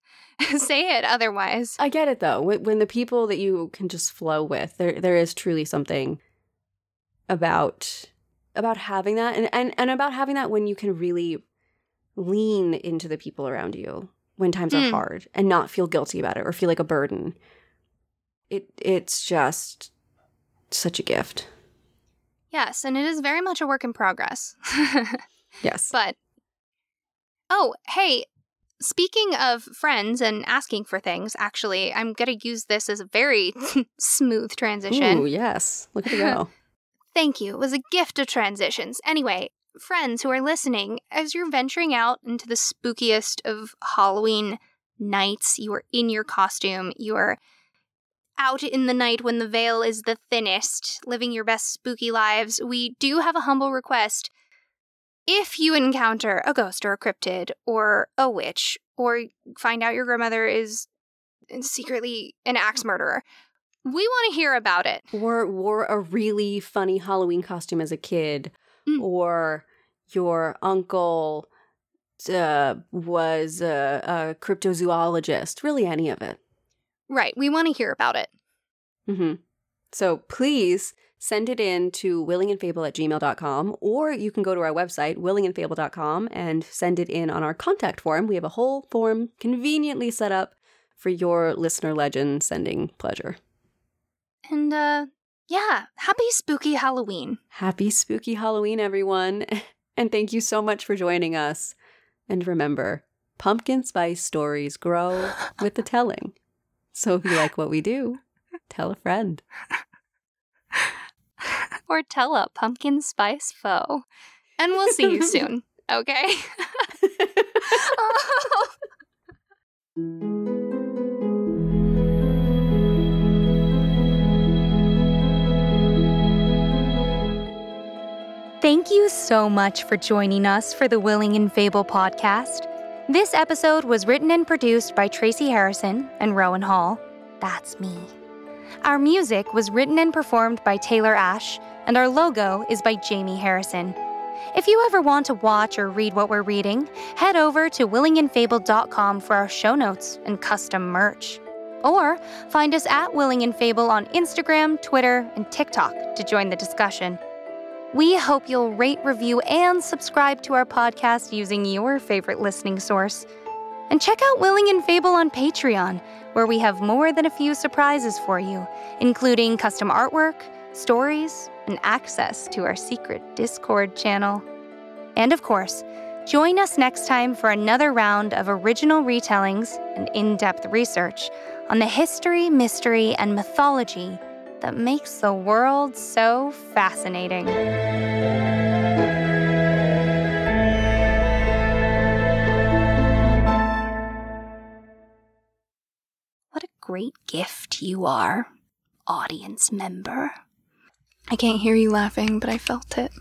say it otherwise. I get it though. When, the people that you can just flow with, there there is truly something about about having that and, and, and about having that when you can really lean into the people around you when times are Mm. hard and not feel guilty about it or feel like a burden. It it's just such a gift. Yes, and it is very much a work in progress. Yes. But oh, hey, speaking of friends and asking for things, actually, I'm going to use this as a very smooth transition. Ooh, yes. Look at it go. Thank you. It was a gift of transitions. Anyway, friends who are listening, as you're venturing out into the spookiest of Halloween nights, you are in your costume, you are out in the night when the veil is the thinnest, living your best spooky lives. We do have a humble request. If you encounter a ghost or a cryptid or a witch, or find out your grandmother is secretly an axe murderer, we want to hear about it. or wore a really funny Halloween costume as a kid, Mm. or your uncle uh, was a, a cryptozoologist, really any of it. Right, we want to hear about it. hmm So please send it in to willingandfable at gmail.com, or you can go to our website, willingandfable.com, and send it in on our contact form. We have a whole form conveniently set up for your listener legend sending pleasure. And uh yeah, happy spooky Halloween. Happy spooky Halloween, everyone. And thank you so much for joining us. And remember, pumpkin spice stories grow with the telling. So if you like what we do, tell a friend. or tell a pumpkin spice foe. And we'll see you soon, okay? Thank you so much for joining us for the Willing and Fable podcast. This episode was written and produced by Tracy Harrison and Rowan Hall. That's me. Our music was written and performed by Taylor Ash, and our logo is by Jamie Harrison. If you ever want to watch or read what we're reading, head over to willingandfable.com for our show notes and custom merch. Or find us at Willing and Fable on Instagram, Twitter, and TikTok to join the discussion. We hope you'll rate, review, and subscribe to our podcast using your favorite listening source. And check out Willing and Fable on Patreon, where we have more than a few surprises for you, including custom artwork, stories, and access to our secret Discord channel. And of course, join us next time for another round of original retellings and in depth research on the history, mystery, and mythology that makes the world so fascinating. What a great gift you are, audience member. I can't hear you laughing, but I felt it.